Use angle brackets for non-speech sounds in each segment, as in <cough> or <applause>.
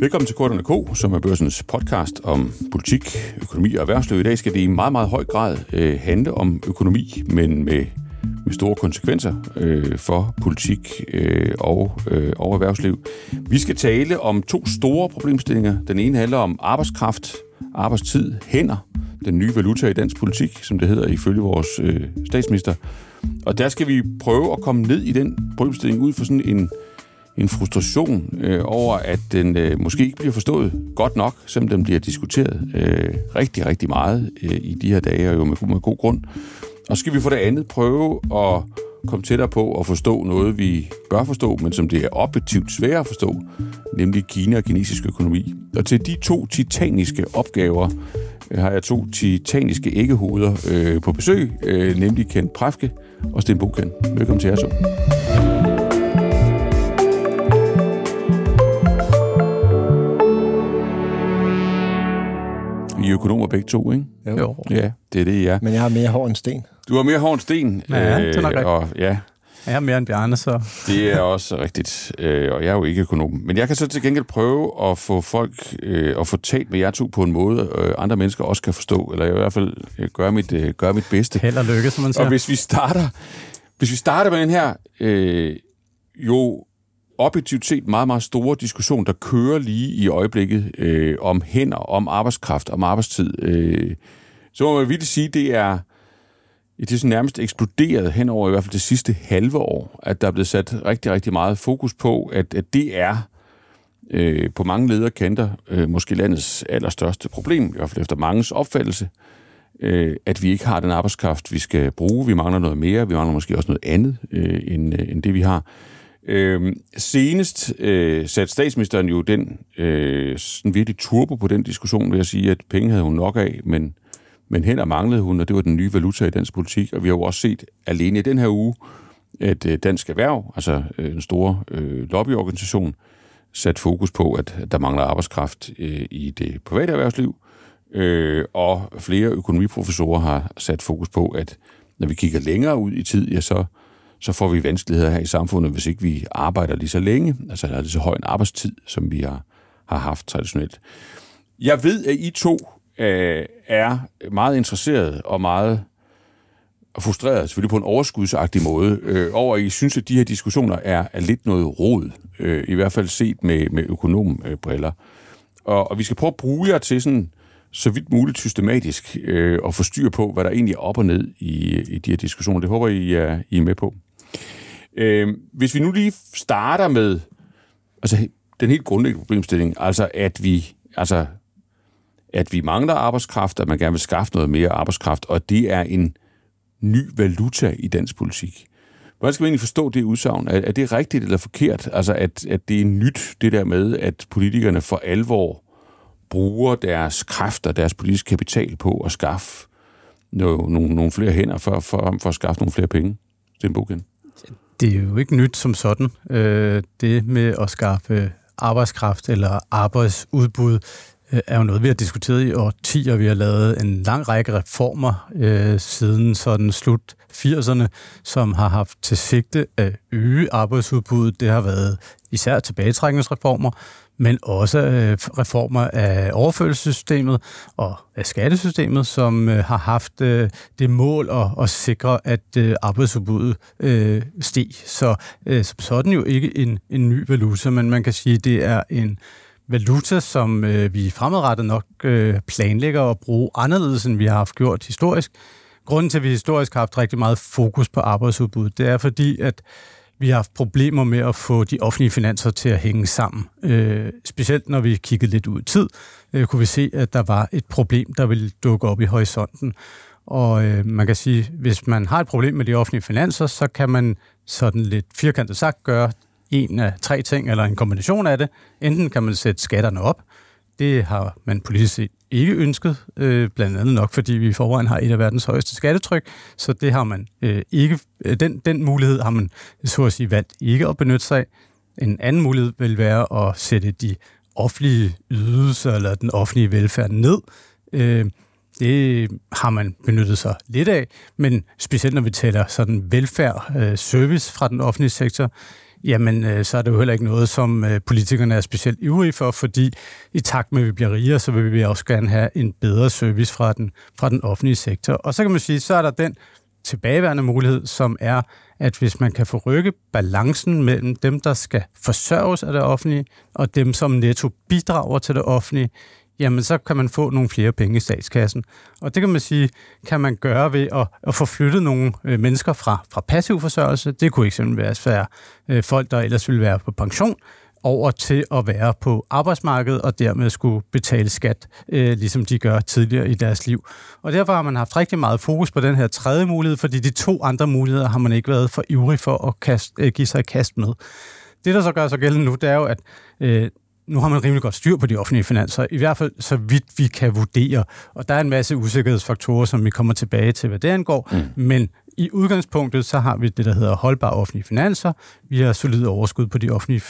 Velkommen til Kortene K, som er børsens podcast om politik, økonomi og erhvervsliv. I dag skal det i meget, meget høj grad øh, handle om økonomi, men med, med store konsekvenser øh, for politik øh, og, øh, og erhvervsliv. Vi skal tale om to store problemstillinger. Den ene handler om arbejdskraft, arbejdstid, hænder, den nye valuta i dansk politik, som det hedder ifølge vores øh, statsminister. Og der skal vi prøve at komme ned i den problemstilling ud for sådan en en frustration øh, over, at den øh, måske ikke bliver forstået godt nok, selvom den bliver diskuteret øh, rigtig, rigtig meget øh, i de her dage, og jo med, med god grund. Og så skal vi for det andet prøve at komme tættere på at forstå noget, vi bør forstå, men som det er objektivt svært at forstå, nemlig Kina og kinesisk økonomi. Og til de to titaniske opgaver øh, har jeg to titaniske æggehoveder øh, på besøg, øh, nemlig Kent Præfke og Sten Bokan. Velkommen til jer så. I økonomer begge to, ikke? Jo. jo. Ja, det er det, ja. Men jeg har mere hår end sten. Du har mere hår end sten. Ja, det er nok øh, og, ja, jeg har mere end Bjarne, så... det er også rigtigt. Øh, og jeg er jo ikke økonom. Men jeg kan så til gengæld prøve at få folk øh, at få talt med jer to på en måde, øh, andre mennesker også kan forstå. Eller jeg i hvert fald øh, gøre mit, øh, gøre mit bedste. Held og lykke, som man siger. Og hvis vi starter, hvis vi starter med den her øh, jo objektivt set meget, meget store diskussion, der kører lige i øjeblikket øh, om hænder, om arbejdskraft, om arbejdstid, øh, så må man virkelig sige, det er det er sådan nærmest eksploderet hen over i hvert fald det sidste halve år, at der er blevet sat rigtig, rigtig meget fokus på, at, at det er øh, på mange lederkanter øh, måske landets allerstørste problem, i hvert fald efter mangens opfattelse, øh, at vi ikke har den arbejdskraft, vi skal bruge. Vi mangler noget mere, vi mangler måske også noget andet øh, end, øh, end det, vi har. Øh, senest øh, satte statsministeren jo den øh, sådan virkelig turbo på den diskussion ved at sige, at penge havde hun nok af, men, men hænder manglede hun, og det var den nye valuta i dansk politik. Og vi har jo også set alene i den her uge, at øh, Dansk Erhverv, altså øh, en stor øh, lobbyorganisation, sat fokus på, at der mangler arbejdskraft øh, i det private erhvervsliv, øh, og flere økonomiprofessorer har sat fokus på, at når vi kigger længere ud i tid, ja, så så får vi vanskeligheder her i samfundet, hvis ikke vi arbejder lige så længe, altså har lige så høj en arbejdstid, som vi har, har haft traditionelt. Jeg ved, at I to øh, er meget interesseret og meget frustreret, selvfølgelig på en overskudsagtig måde, øh, over at I synes, at de her diskussioner er, er lidt noget rod, øh, i hvert fald set med, med økonombriller. Og, og vi skal prøve at bruge jer til sådan, så vidt muligt systematisk øh, at få styr på, hvad der egentlig er op og ned i, i de her diskussioner. Det håber I er, I er med på. Øh, hvis vi nu lige starter med altså, den helt grundlæggende problemstilling, altså at vi, altså, at vi mangler arbejdskraft, at man gerne vil skaffe noget mere arbejdskraft, og det er en ny valuta i dansk politik. Hvordan skal man egentlig forstå det udsagn? Er, er det rigtigt eller forkert? Altså, at, at det er nyt, det der med, at politikerne for alvor bruger deres kræfter, deres politiske kapital på at skaffe nogle, nogle, nogle flere hænder for, for, for at skaffe nogle flere penge. Det er en bog igen. Det er jo ikke nyt som sådan. Øh, det med at skaffe arbejdskraft eller arbejdsudbud øh, er jo noget, vi har diskuteret i årtier. Vi har lavet en lang række reformer øh, siden sådan slut 80'erne, som har haft til sigte at øge arbejdsudbuddet. Det har været især tilbagetrækningsreformer, men også øh, reformer af overførselssystemet og af skattesystemet, som øh, har haft øh, det mål at, at sikre, at øh, arbejdsudbuddet øh, steg. Så øh, som sådan jo ikke en, en ny valuta, men man kan sige, at det er en valuta, som øh, vi fremadrettet nok øh, planlægger at bruge anderledes, end vi har haft gjort historisk. Grunden til, at vi historisk har haft rigtig meget fokus på arbejdsudbud, det er fordi, at vi har haft problemer med at få de offentlige finanser til at hænge sammen. Øh, specielt når vi kiggede lidt ud i tid, øh, kunne vi se, at der var et problem, der ville dukke op i horisonten. Og øh, man kan sige, hvis man har et problem med de offentlige finanser, så kan man sådan lidt firkantet sagt gøre en af tre ting, eller en kombination af det. Enten kan man sætte skatterne op, det har man politisk set ikke ønsket, øh, blandt andet nok, fordi vi i forvejen har et af verdens højeste skattetryk, så det har man øh, ikke, øh, den, den mulighed har man så at sige valgt ikke at benytte sig af. En anden mulighed vil være at sætte de offentlige ydelser eller den offentlige velfærd ned. Øh, det har man benyttet sig lidt af, men specielt når vi taler sådan velfærd, øh, service fra den offentlige sektor, jamen øh, så er det jo heller ikke noget, som øh, politikerne er specielt ivrige for, fordi i takt med, at vi bliver rigere, så vil vi også gerne have en bedre service fra den, fra den offentlige sektor. Og så kan man sige, så er der den tilbageværende mulighed, som er, at hvis man kan forrykke balancen mellem dem, der skal forsørges af det offentlige, og dem, som netto bidrager til det offentlige, jamen så kan man få nogle flere penge i statskassen. Og det kan man sige, kan man gøre ved at, at få flyttet nogle øh, mennesker fra, fra passiv forsørgelse. Det kunne eksempelvis være øh, folk, der ellers ville være på pension, over til at være på arbejdsmarkedet og dermed skulle betale skat, øh, ligesom de gør tidligere i deres liv. Og derfor har man haft rigtig meget fokus på den her tredje mulighed, fordi de to andre muligheder har man ikke været for ivrig for at kaste, øh, give sig i kast med. Det, der så gør sig gældende nu, det er jo, at øh, nu har man rimelig godt styr på de offentlige finanser, i hvert fald så vidt vi kan vurdere. Og der er en masse usikkerhedsfaktorer, som vi kommer tilbage til, hvad det angår. Mm. Men i udgangspunktet, så har vi det, der hedder holdbare offentlige finanser. Vi har solide overskud på de offentlige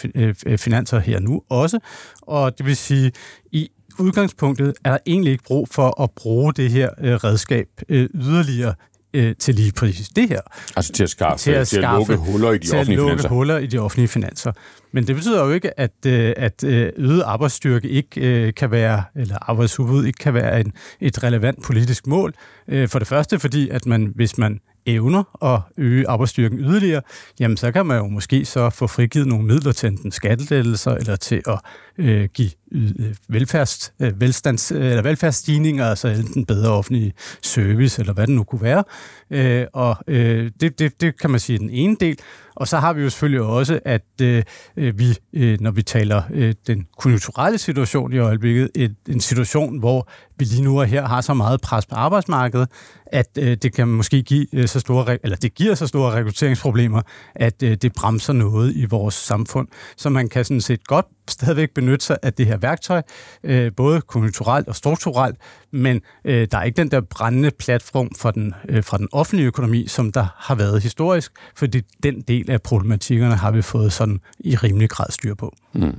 øh, finanser her nu også. Og det vil sige, i udgangspunktet er der egentlig ikke brug for at bruge det her øh, redskab øh, yderligere øh, til lige præcis det her. Altså til at skaffe, til at, til at lukke huller i de til offentlige at lukke finanser. huller i de offentlige finanser. Men det betyder jo ikke, at, øh, at øh, øget arbejdsstyrke ikke øh, kan være, eller arbejdsudbud ikke kan være en, et relevant politisk mål. Øh, for det første, fordi at man, hvis man evner at øge arbejdsstyrken yderligere, jamen så kan man jo måske så få frigivet nogle midler til enten skattelettelser eller til at øh, give Øh, velfærds, øh, velstands, øh, eller velfærdsstigninger, altså enten bedre offentlig service eller hvad det nu kunne være. Øh, og øh, det, det, det kan man sige er den ene del. Og så har vi jo selvfølgelig også, at øh, vi, øh, når vi taler øh, den konjunkturelle situation i øjeblikket, et, en situation, hvor vi lige nu og her har så meget pres på arbejdsmarkedet, at øh, det kan måske give øh, så store, eller det giver så store rekrutteringsproblemer, at øh, det bremser noget i vores samfund. Så man kan sådan set godt stadigvæk benytte sig af det her værktøj, øh, både konjunkturelt og strukturelt, men øh, der er ikke den der brændende platform fra den, øh, fra den offentlige økonomi, som der har været historisk, fordi den del af problematikkerne har vi fået sådan i rimelig grad styr på. Mm.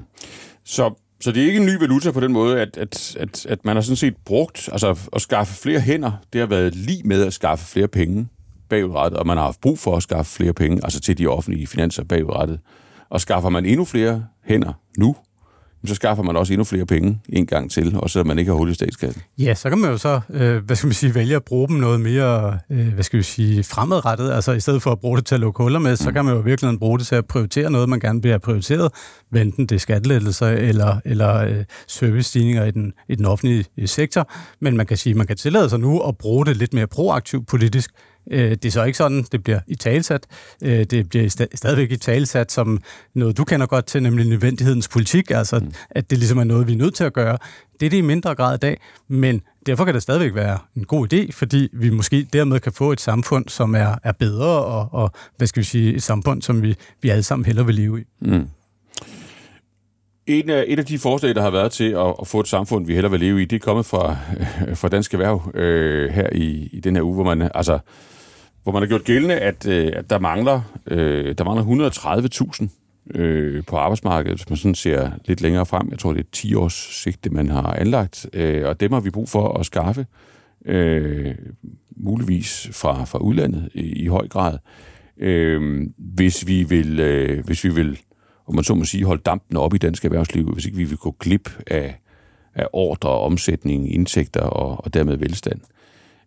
Så så det er ikke en ny valuta på den måde, at, at, at, at man har sådan set brugt, altså at skaffe flere hænder, det har været lige med at skaffe flere penge bagudrettet, og man har haft brug for at skaffe flere penge, altså til de offentlige finanser bagudrettet. Og skaffer man endnu flere hænder nu, så skaffer man også endnu flere penge en gang til, også så man ikke har hul i statskassen. Ja, så kan man jo så, øh, hvad skal man sige, vælge at bruge dem noget mere, øh, hvad skal vi sige, fremadrettet. Altså i stedet for at bruge det til at lukke huller med, mm. så kan man jo virkelig bruge det til at prioritere noget, man gerne vil have prioriteret, enten det er skattelettelser eller, eller øh, servicestigninger i den, i den offentlige sektor. Men man kan sige, man kan tillade sig nu at bruge det lidt mere proaktivt politisk, Øh, det er så ikke sådan, det bliver i talsat. Øh, det bliver stadigvæk i talsat som noget, du kender godt til, nemlig nødvendighedens politik, altså mm. at det ligesom er noget, vi er nødt til at gøre. Det er det i mindre grad i dag, men derfor kan det stadigvæk være en god idé, fordi vi måske dermed kan få et samfund, som er, er bedre, og, og hvad skal vi sige, et samfund, som vi, vi alle sammen hellere vil leve i. Mm. En af, et af de forslag, der har været til at, at få et samfund, vi hellere vil leve i, det er kommet fra, <laughs> fra Dansk Erhverv øh, her i, i den her uge, hvor man, altså, hvor man har gjort gældende, at, øh, at der mangler, øh, der mangler 130.000 øh, på arbejdsmarkedet, hvis man sådan ser lidt længere frem. Jeg tror, det er 10 års sigte, man har anlagt, øh, og dem har vi brug for at skaffe, øh, muligvis fra, fra udlandet i, i høj grad, øh, hvis vi vil, øh, hvis vi vil om man så må sige, holde dampen op i dansk erhvervsliv, hvis ikke vi vil gå glip af, af ordre, omsætning, indtægter og, og dermed velstand. Øh,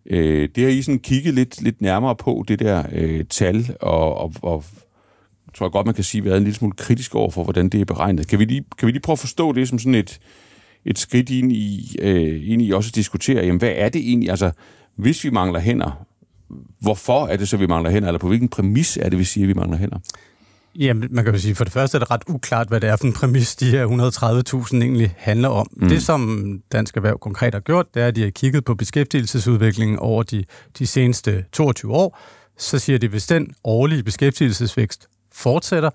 Øh, det har I sådan kigget lidt, lidt nærmere på, det der øh, tal, og, og, og tror jeg godt, man kan sige, været en lille smule kritisk over for, hvordan det er beregnet. Kan vi lige, kan vi lige prøve at forstå det som sådan et, et skridt ind i, øh, ind i også at diskutere, jamen, hvad er det egentlig, altså hvis vi mangler hænder, hvorfor er det så, vi mangler hænder, eller på hvilken præmis er det, vi siger, vi mangler hænder? Jamen, man kan jo sige, for det første er det ret uklart, hvad det er for en præmis, de her 130.000 egentlig handler om. Mm. Det, som Dansk Erhverv konkret har gjort, det er, at de har kigget på beskæftigelsesudviklingen over de, de seneste 22 år. Så siger de, hvis den årlige beskæftigelsesvækst fortsætter,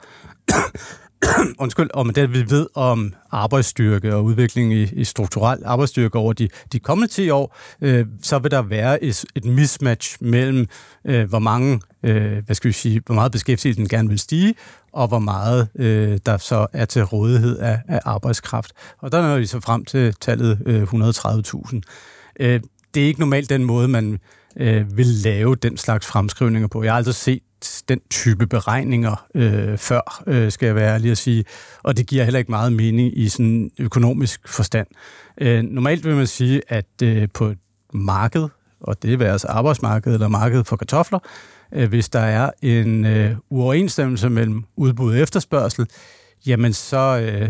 <coughs> undskyld, om det vi ved om arbejdsstyrke og udvikling i, i strukturel arbejdsstyrke over de, de kommende 10 år, øh, så vil der være et, et mismatch mellem, øh, hvor mange, øh, hvad skal vi sige, hvor meget beskæftigelsen gerne vil stige, og hvor meget øh, der så er til rådighed af, af arbejdskraft. Og der når vi så frem til tallet øh, 130.000. Øh, det er ikke normalt den måde, man øh, vil lave den slags fremskrivninger på. Jeg har aldrig set den type beregninger øh, før, øh, skal jeg være ærlig at sige. Og det giver heller ikke meget mening i sådan økonomisk forstand. Øh, normalt vil man sige, at øh, på et marked, og det er altså arbejdsmarkedet eller markedet for kartofler, øh, hvis der er en øh, uoverensstemmelse mellem udbud og efterspørgsel, jamen så øh,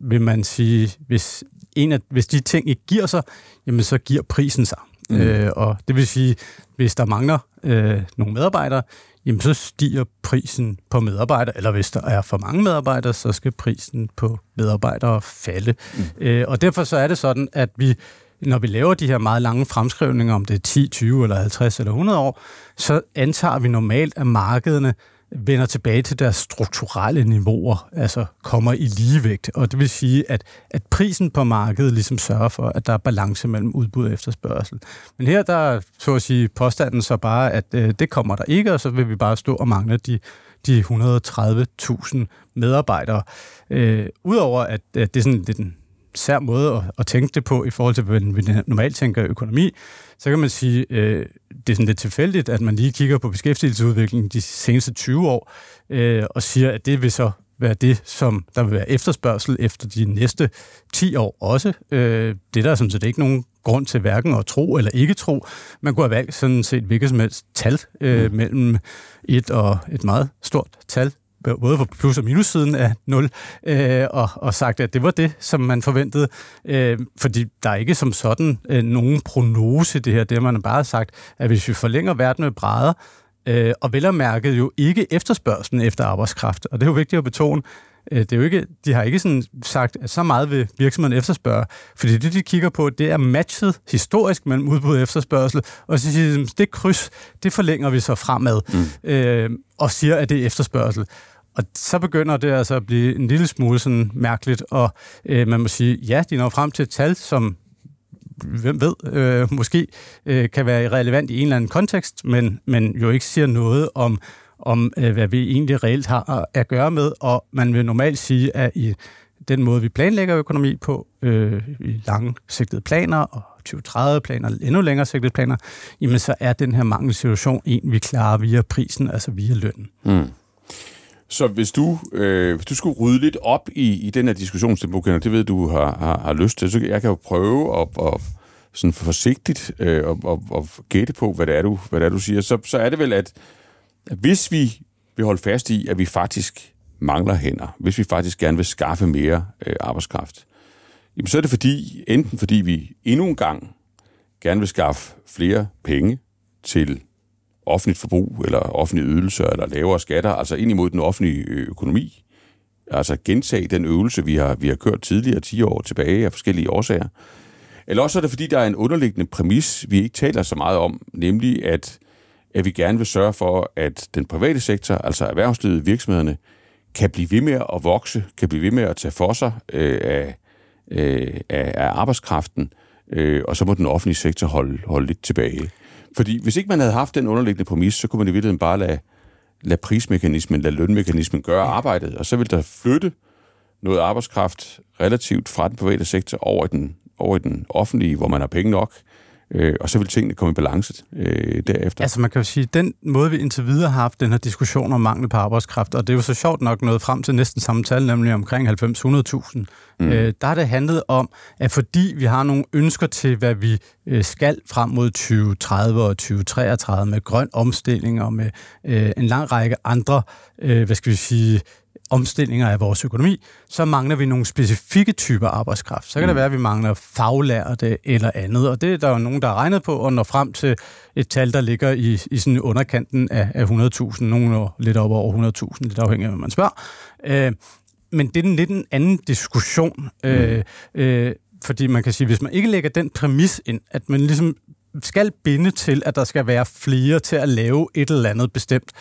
vil man sige, hvis, en af, hvis de ting ikke giver sig, jamen så giver prisen sig. Mm. Øh, og det vil sige, hvis der mangler øh, nogle medarbejdere, jamen så stiger prisen på medarbejdere, eller hvis der er for mange medarbejdere, så skal prisen på medarbejdere falde. Mm. Øh, og derfor så er det sådan, at vi når vi laver de her meget lange fremskrivninger, om det er 10, 20 eller 50 eller 100 år, så antager vi normalt, at markederne vender tilbage til deres strukturelle niveauer, altså kommer i ligevægt. Og det vil sige, at, at prisen på markedet ligesom sørger for, at der er balance mellem udbud og efterspørgsel. Men her der er, så at sige, påstanden så bare, at øh, det kommer der ikke, og så vil vi bare stå og mangle de, de 130.000 medarbejdere. Øh, Udover at, at det er sådan lidt en sær måde at, at tænke det på i forhold til, hvordan vi normalt tænker økonomi, så kan man sige, øh, det er sådan lidt tilfældigt, at man lige kigger på beskæftigelsesudviklingen de seneste 20 år, øh, og siger, at det vil så være det, som der vil være efterspørgsel efter de næste 10 år også. Øh, det er der sådan set ikke nogen grund til hverken at tro eller ikke tro. Man kunne have valgt sådan set hvilket som helst tal øh, mm. mellem et og et meget stort tal både på plus- og minussiden af 0, øh, og, og sagt, at det var det, som man forventede. Øh, fordi der er ikke som sådan øh, nogen prognose det her. Det har man bare sagt, at hvis vi forlænger verden med brædder, øh, og vel og mærket jo ikke efterspørgselen efter arbejdskraft, og det er jo vigtigt at betone, øh, det er jo ikke, de har ikke sådan sagt, at så meget vil virksomheden efterspørge, fordi det, de kigger på, det er matchet historisk mellem udbud og efterspørgsel, og så siger de, det kryds, det forlænger vi så fremad, mm. øh, og siger, at det er efterspørgsel. Og så begynder det altså at blive en lille smule sådan mærkeligt, og øh, man må sige, ja, de når frem til et tal, som hvem ved, øh, måske øh, kan være relevant i en eller anden kontekst, men, men jo ikke siger noget om, om øh, hvad vi egentlig reelt har at gøre med, og man vil normalt sige, at i den måde, vi planlægger økonomi på, øh, i langsigtede planer og 2030-planer, endnu længere sigtede planer, jamen så er den her mangelsituation en, vi klarer via prisen, altså via lønnen. Mm. Så hvis du, øh, hvis du skulle rydde lidt op i, i den her diskussion, det ved du har, har, har lyst til, så jeg kan jo prøve at, at sådan forsigtigt øh, og, og, og gætte på, hvad det er, du, hvad det er, du siger. Så, så er det vel, at, at hvis vi vil holde fast i, at vi faktisk mangler hænder, hvis vi faktisk gerne vil skaffe mere øh, arbejdskraft, jamen så er det fordi, enten fordi vi endnu en gang gerne vil skaffe flere penge til offentligt forbrug, eller offentlige ydelser, eller lavere skatter, altså ind imod den offentlige økonomi. Altså gentage den øvelse, vi har, vi har kørt tidligere 10 år tilbage af forskellige årsager. Eller også er det, fordi der er en underliggende præmis, vi ikke taler så meget om, nemlig at, at vi gerne vil sørge for, at den private sektor, altså erhvervslivet, virksomhederne, kan blive ved med at vokse, kan blive ved med at tage for sig øh, af, øh, af, af arbejdskraften, øh, og så må den offentlige sektor holde, holde lidt tilbage. Fordi hvis ikke man havde haft den underliggende præmis, så kunne man i virkeligheden bare lade, lade prismekanismen, lade lønmekanismen gøre arbejdet, og så ville der flytte noget arbejdskraft relativt fra den private sektor over i den, over i den offentlige, hvor man har penge nok, øh, og så vil tingene komme i balance øh, derefter. Altså man kan jo sige, den måde, vi indtil videre har haft den her diskussion om mangel på arbejdskraft, og det er jo så sjovt nok noget frem til næsten samme tal, nemlig omkring 90-100.000, mm. øh, der har det handlet om, at fordi vi har nogle ønsker til, hvad vi øh, skal frem mod 2030 og 2033 med grøn omstilling og med øh, en lang række andre, øh, hvad skal vi sige, omstillinger af vores økonomi, så mangler vi nogle specifikke typer arbejdskraft. Så kan mm. det være, at vi mangler faglærte eller andet, og det er der jo nogen, der har regnet på og når frem til et tal, der ligger i, i sådan underkanten af, af 100.000, nogen lidt op over 100.000, lidt afhængig af, hvad man spørger. Øh, men det er en lidt en anden diskussion, øh, mm. øh, fordi man kan sige, hvis man ikke lægger den præmis ind, at man ligesom skal binde til, at der skal være flere til at lave et eller andet bestemt,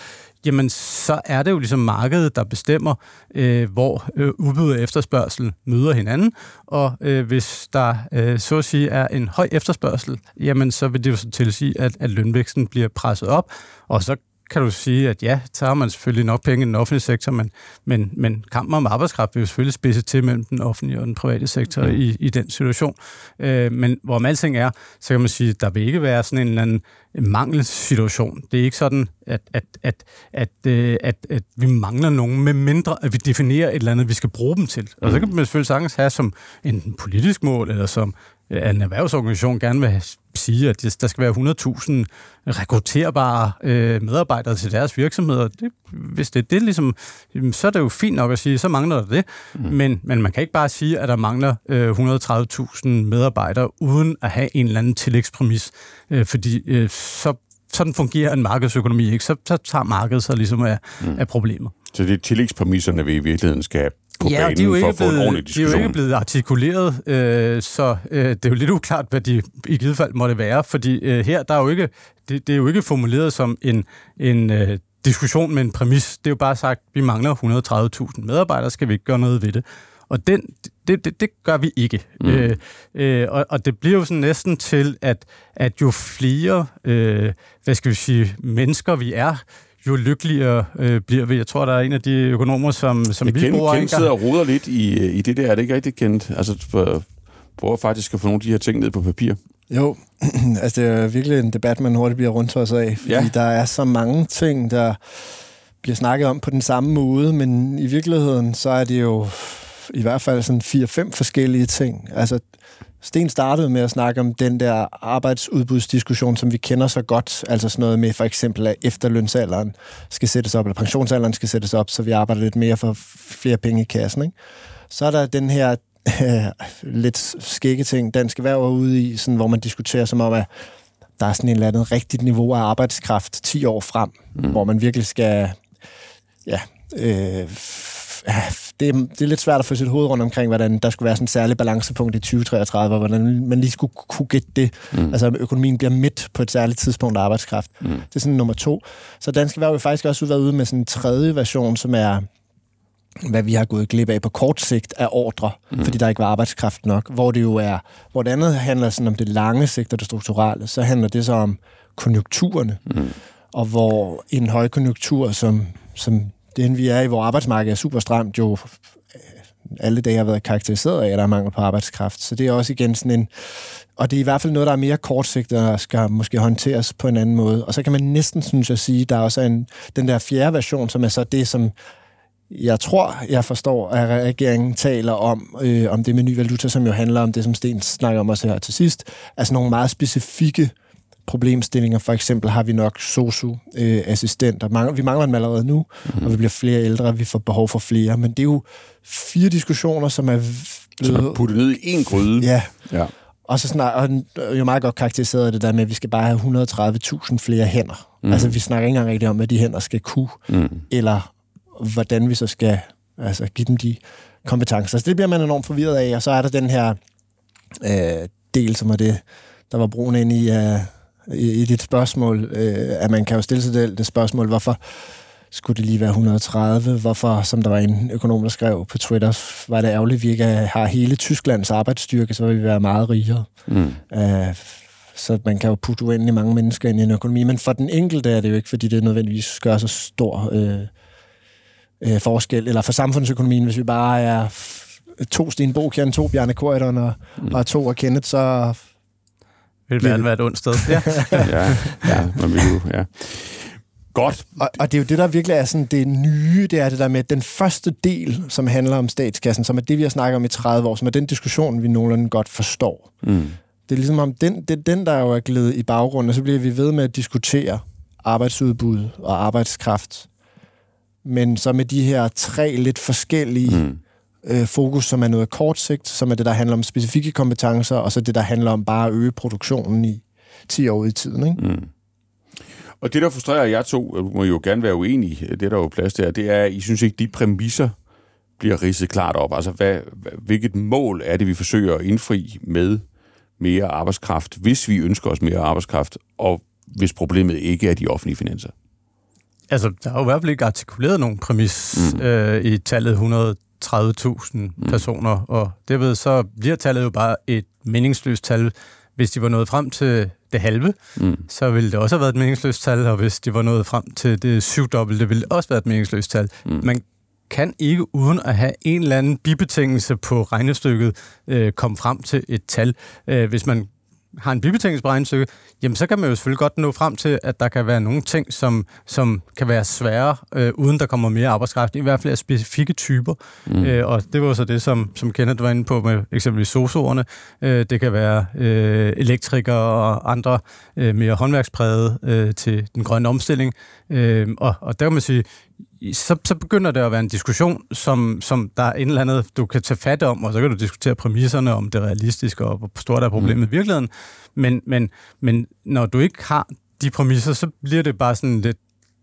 jamen så er det jo ligesom markedet, der bestemmer, øh, hvor øh, udbud og efterspørgsel møder hinanden, og øh, hvis der øh, så at sige er en høj efterspørgsel, jamen så vil det jo så tilsige, at, at lønvæksten bliver presset op, og så kan du sige, at ja, så har man selvfølgelig nok penge i den offentlige sektor, men, men, men kampen om arbejdskraft vil jo selvfølgelig spidse til mellem den offentlige og den private sektor mm. i, i den situation. Øh, men hvorom alting er, så kan man sige, at der vil ikke være sådan en eller anden mangelsituation. Det er ikke sådan, at, at, at, at, øh, at, at vi mangler nogen, med mindre at vi definerer et eller andet, vi skal bruge dem til. Og så mm. kan man selvfølgelig sagtens have som en politisk mål, eller som at en erhvervsorganisation gerne vil sige, at der skal være 100.000 rekrutterbare øh, medarbejdere til deres virksomheder. Det, hvis det er det, ligesom, så er det jo fint nok at sige, så mangler der det. Mm. Men, men man kan ikke bare sige, at der mangler øh, 130.000 medarbejdere, uden at have en eller anden tillægspræmis. Øh, fordi øh, så sådan fungerer en markedsøkonomi ikke. Så, så tager markedet sig ligesom af, mm. af problemer. Så det er tillægspræmisserne, vi i virkeligheden skal på ja, banen de er jo ikke for blevet, at få en ordentlig diskussion. De er jo ikke blevet artikuleret, øh, så øh, det er jo lidt uklart, hvad de i givet fald måtte være, fordi øh, her der er jo ikke, det, det er jo ikke formuleret som en, en øh, diskussion med en præmis. Det er jo bare sagt, vi mangler 130.000 medarbejdere, skal vi ikke gøre noget ved det? Og den, det, det, det gør vi ikke. Mm. Øh, øh, og, og det bliver jo sådan næsten til, at, at jo flere, øh, hvad skal vi sige, mennesker vi er, jo lykkeligere øh, bliver vi. Jeg tror, der er en af de økonomer, som, som jeg vi kend, bruger Kent sidder og roder lidt i, i det der. Er det ikke rigtig kendt? Altså, prøver faktisk at få nogle af de her ting ned på papir. Jo, <clears throat> altså det er virkelig en debat, man hurtigt bliver rundt os af, fordi ja. der er så mange ting, der bliver snakket om på den samme måde, men i virkeligheden, så er det jo i hvert fald sådan fire-fem forskellige ting. Altså, Sten startede med at snakke om den der arbejdsudbudsdiskussion, som vi kender så godt. Altså sådan noget med for eksempel, at efterlønsalderen skal sættes op, eller pensionsalderen skal sættes op, så vi arbejder lidt mere for flere penge i kassen. Ikke? Så er der den her øh, <laughs> lidt skægge ting, Dansk Erhverv er ude i, sådan, hvor man diskuterer som om, at der er sådan en eller anden rigtigt niveau af arbejdskraft 10 år frem, mm. hvor man virkelig skal ja, øh, det, er, det er lidt svært at få sit hoved rundt omkring, hvordan der skulle være sådan en særlig balancepunkt i 2033, og hvordan man lige skulle kunne gætte det. Mm. Altså, økonomien bliver midt på et særligt tidspunkt af arbejdskraft. Mm. Det er sådan nummer to. Så Dansk Erhverv vil faktisk også været ude med sådan en tredje version, som er hvad vi har gået glip af på kort sigt af ordre, mm. fordi der ikke var arbejdskraft nok, hvor det jo er, hvor det andet handler sådan om det lange sigt og det strukturelle, så handler det så om konjunkturerne, mm. og hvor en højkonjunktur, som, som den vi er i, hvor arbejdsmarkedet er super stramt, jo øh, alle dage har været karakteriseret af, at der er mangel på arbejdskraft. Så det er også igen sådan en... Og det er i hvert fald noget, der er mere kortsigtet og skal måske håndteres på en anden måde. Og så kan man næsten, synes jeg, sige, der er også en, den der fjerde version, som er så det, som jeg tror, jeg forstår, at regeringen taler om, øh, om det med ny valuta, som jo handler om det, som Sten snakker om også her til sidst. Altså nogle meget specifikke problemstillinger. For eksempel har vi nok sosu-assistenter. Øh, vi mangler dem allerede nu, mm. og vi bliver flere ældre, vi får behov for flere. Men det er jo fire diskussioner, som er blevet... Som er puttet ned i en gryde. Ja. ja. Og så snart, og jo meget godt karakteriseret det der med, at vi skal bare have 130.000 flere hænder. Mm. Altså, vi snakker ikke engang rigtig om, hvad de hænder skal kunne, mm. eller hvordan vi så skal altså, give dem de kompetencer. Så det bliver man enormt forvirret af, og så er der den her øh, del, som er det, der var brugen ind i, uh, i, i dit spørgsmål, øh, at man kan jo stille sig det, det spørgsmål, hvorfor skulle det lige være 130? Hvorfor, som der var en økonom, der skrev på Twitter, var det ærgerligt, at vi ikke har hele Tysklands arbejdsstyrke, så vil vi være meget rigere. Mm. Uh, så man kan jo putte uendelig mange mennesker ind i en økonomi, men for den enkelte er det jo ikke, fordi det nødvendigvis gør så stor øh, øh, forskel, eller for samfundsøkonomien, hvis vi bare er to Sten Bokian, to Bjarne Korydon og, mm. og to og Kenneth, så vil verden være et ondt sted. Ja, <laughs> ja, ja man vil jo, ja. Godt. Og, og det er jo det, der virkelig er sådan det nye, det er det der med den første del, som handler om statskassen, som er det, vi har snakket om i 30 år, som er den diskussion, vi nogenlunde godt forstår. Mm. Det er ligesom om, den, det er den, der jo er glædet i baggrunden, og så bliver vi ved med at diskutere arbejdsudbud og arbejdskraft. Men så med de her tre lidt forskellige mm øh, fokus, som er noget kort sigt, som er det, der handler om specifikke kompetencer, og så det, der handler om bare at øge produktionen i 10 år i tiden. Ikke? Mm. Og det, der frustrerer jer to, må jo gerne være uenige, det der er jo plads der, det er, at I synes ikke, de præmisser bliver ridset klart op. Altså, hvad, hvilket mål er det, vi forsøger at indfri med mere arbejdskraft, hvis vi ønsker os mere arbejdskraft, og hvis problemet ikke er de offentlige finanser? Altså, der er jo i hvert fald ikke artikuleret nogen præmis mm. øh, i tallet 100 30.000 mm. personer, og derved så bliver tallet jo bare et meningsløst tal. Hvis de var nået frem til det halve, mm. så ville det også have været et meningsløst tal, og hvis det var nået frem til det syvdobbelte, ville det også være et meningsløst tal. Mm. Man kan ikke uden at have en eller anden bibetingelse på regnestykket øh, komme frem til et tal. Øh, hvis man har en bibetingelse på jamen så kan man jo selvfølgelig godt nå frem til, at der kan være nogle ting, som, som kan være svære, øh, uden der kommer mere arbejdskraft, i hvert fald af specifikke typer. Mm. Øh, og det var så det, som, som Kenneth var inde på med eksempelvis sosuerne. Øh, det kan være øh, elektrikere og andre øh, mere håndværkspræget øh, til den grønne omstilling. Øh, og, og der kan man sige, så, så begynder det at være en diskussion, som, som der er en eller andet, du kan tage fat om, og så kan du diskutere præmisserne, om det er realistisk, og hvor stort er problemet mm. i virkeligheden. Men, men, men når du ikke har de præmisser, så bliver det bare sådan lidt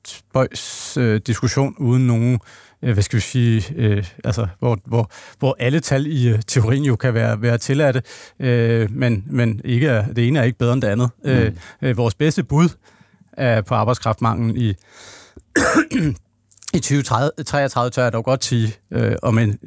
spøjs øh, diskussion uden nogen, øh, hvad skal vi sige, øh, altså, hvor, hvor, hvor alle tal i øh, teorien jo kan være, være tilladte, øh, men, men ikke er, det ene er ikke bedre end det andet. Mm. Øh, øh, vores bedste bud er på arbejdskraftmangel i i 2033 tør jeg dog godt sige, øh, om en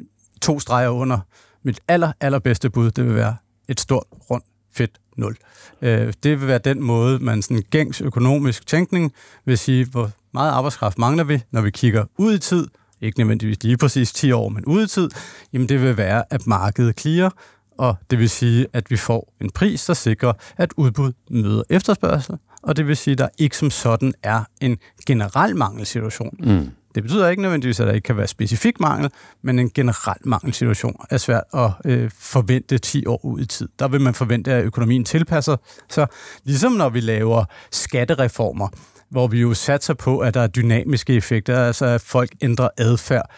to streger under mit aller, allerbedste bud, det vil være et stort, rundt, fedt nul. Øh, det vil være den måde, man sådan gængs økonomisk tænkning vil sige, hvor meget arbejdskraft mangler vi, når vi kigger ud i tid, ikke nødvendigvis lige præcis 10 år, men ud i tid, jamen det vil være, at markedet clear, og det vil sige, at vi får en pris, der sikrer, at udbud møder efterspørgsel, og det vil sige, at der ikke som sådan er en generel mangelsituation. Mm. Det betyder ikke nødvendigvis, at der ikke kan være specifik mangel, men en generel mangelsituation er svært at øh, forvente 10 år ud i tid. Der vil man forvente, at økonomien tilpasser sig, ligesom når vi laver skattereformer, hvor vi jo satser på, at der er dynamiske effekter, altså at folk ændrer adfærd.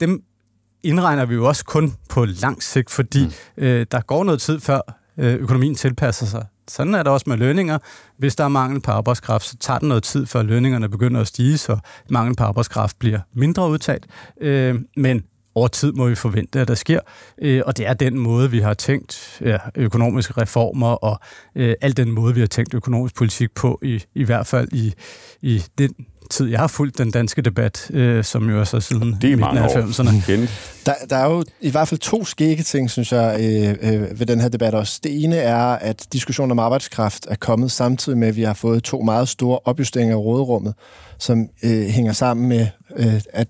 Dem indregner vi jo også kun på lang sigt, fordi mm. øh, der går noget tid før øh, økonomien tilpasser sig sådan er det også med lønninger. Hvis der er mangel på arbejdskraft, så tager det noget tid, før lønningerne begynder at stige, så mangel på arbejdskraft bliver mindre udtalt. Øh, men over tid må vi forvente, at der sker. Øh, og det er den måde, vi har tænkt ja, økonomiske reformer og øh, al den måde, vi har tænkt økonomisk politik på, i, i hvert fald i, i den tid, jeg har fulgt den danske debat, øh, som jo er så siden det er mange 90'erne. Der, der er jo i hvert fald to skægge ting, synes jeg, øh, øh, ved den her debat også. Det ene er, at diskussionen om arbejdskraft er kommet samtidig med, at vi har fået to meget store opjusteringer af råderummet, som øh, hænger sammen med, øh, at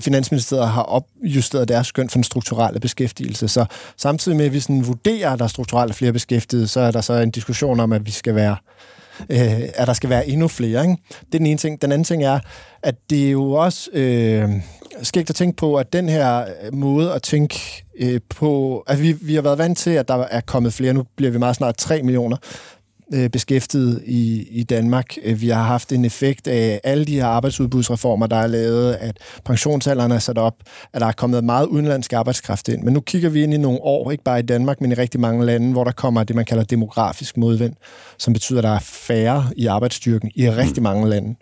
Finansministeriet har opjusteret deres skøn for den strukturelle beskæftigelse. Så samtidig med, at vi sådan vurderer, at der er strukturelle flere beskæftigede, så er der så en diskussion om, at vi skal være øh, at der skal være endnu flere. Ikke? Det er den ene ting. Den anden ting er, at det er jo også øh, skægt at tænke på, at den her måde at tænke øh, på... at vi, vi har været vant til, at der er kommet flere. Nu bliver vi meget snart 3 millioner øh, beskæftiget i, i Danmark. Øh, vi har haft en effekt af alle de her arbejdsudbudsreformer, der er lavet, at pensionsalderen er sat op, at der er kommet meget udenlandsk arbejdskraft ind. Men nu kigger vi ind i nogle år, ikke bare i Danmark, men i rigtig mange lande, hvor der kommer det, man kalder demografisk modvind, som betyder, at der er færre i arbejdsstyrken i rigtig mange lande.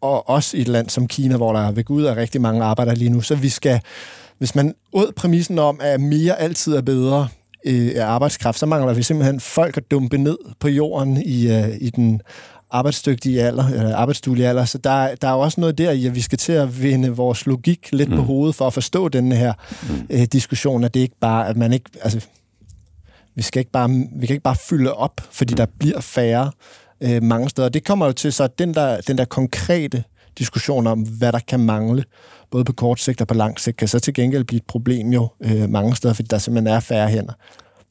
Og også i et land som Kina, hvor der ved Gud er rigtig mange arbejdere lige nu. Så vi skal, hvis man ud præmissen om, at mere altid er bedre, øh, af arbejdskraft, så mangler vi simpelthen folk at dumpe ned på jorden i, øh, i den arbejdsdygtige alder, eller arbejdsduelige alder. Så der, der er jo også noget der i, at vi skal til at vende vores logik lidt mm. på hovedet for at forstå den her mm. øh, diskussion, at det ikke bare, at man ikke, altså, vi, skal ikke bare, vi kan ikke bare fylde op, fordi der bliver færre øh, mange steder. Det kommer jo til så den der, den der konkrete diskussion om, hvad der kan mangle, både på kort sigt og på lang sigt, kan så til gengæld blive et problem jo øh, mange steder, fordi der simpelthen er færre hænder.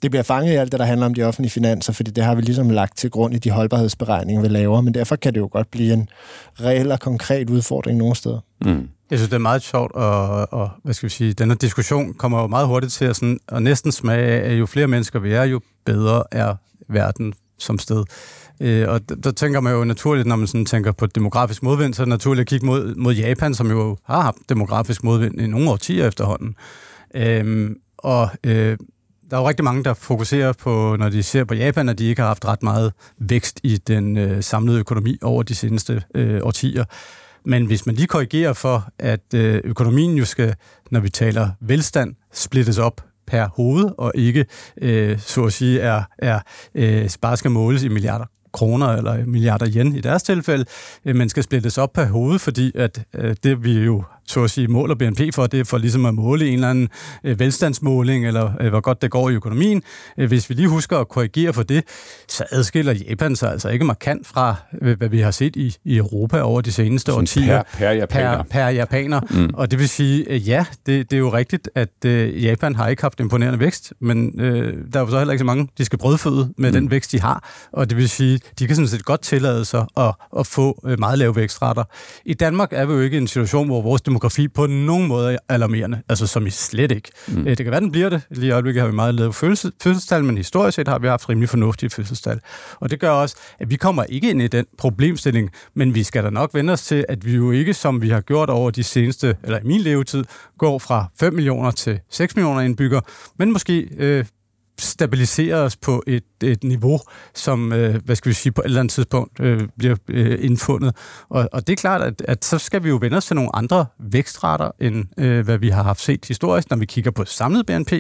Det bliver fanget i alt det, der handler om de offentlige finanser, fordi det har vi ligesom lagt til grund i de holdbarhedsberegninger, vi laver, men derfor kan det jo godt blive en reel og konkret udfordring nogle steder. Mm. Jeg synes, det er meget sjovt, og, og hvad skal vi sige, denne diskussion kommer jo meget hurtigt til at, sådan, at næsten smage af, at jo flere mennesker vi er, jo bedre er verden som sted. Øh, og der, der tænker man jo naturligt, når man sådan tænker på demografisk modvind, så er det naturligt at kigge mod, mod Japan, som jo har haft demografisk modvind i nogle årtier efterhånden. Øh, og øh, der er jo rigtig mange, der fokuserer på, når de ser på Japan, at de ikke har haft ret meget vækst i den øh, samlede økonomi over de seneste øh, årtier. Men hvis man lige korrigerer for, at øh, økonomien jo skal, når vi taler velstand, splittes op per hoved, og ikke, øh, så at sige, er, er øh, bare skal måles i milliarder kroner eller milliarder yen i deres tilfælde, øh, men skal splittes op per hoved, fordi at øh, det vi jo så at sige, måler BNP for. Det er for ligesom at måle en eller anden øh, velstandsmåling, eller øh, hvor godt det går i økonomien. Øh, hvis vi lige husker at korrigere for det, så adskiller Japan sig altså ikke markant fra, hvad vi har set i, i Europa over de seneste Sådan årtier. per- per japaner. Per, per japaner. Mm. Og det vil sige, ja, det, det er jo rigtigt, at øh, Japan har ikke haft imponerende vækst, men øh, der er jo så heller ikke så mange, de skal brødføde med mm. den vækst, de har. Og det vil sige, de kan sådan set godt tillade sig at, at få meget lave vækstrater. I Danmark er vi jo ikke i en situation, hvor vores demografi på nogen måde er alarmerende, altså som i slet ikke. Mm. Øh, det kan være, den bliver det. Lige i øjeblikket har vi meget lavet fødsels- fødselstal, men historisk set har vi haft rimelig fornuftige fødselstal. Og det gør også, at vi kommer ikke ind i den problemstilling, men vi skal da nok vende os til, at vi jo ikke, som vi har gjort over de seneste, eller i min levetid, går fra 5 millioner til 6 millioner indbyggere, men måske øh, stabilisere os på et, et niveau, som, øh, hvad skal vi sige, på et eller andet tidspunkt øh, bliver øh, indfundet. Og, og det er klart, at, at så skal vi jo vende os til nogle andre vækstrater, end øh, hvad vi har haft set historisk, når vi kigger på samlet BNP.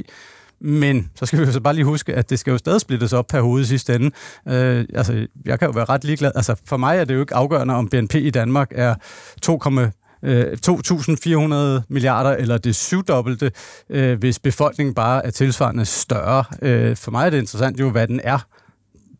Men så skal vi jo så bare lige huske, at det skal jo stadig splittes op per hoved i sidste ende. Øh, altså, jeg kan jo være ret ligeglad. Altså, for mig er det jo ikke afgørende, om BNP i Danmark er 2, øh, 2.400 milliarder, eller det syvdobbelte, øh, hvis befolkningen bare er tilsvarende større. Øh, for mig er det interessant jo, hvad den er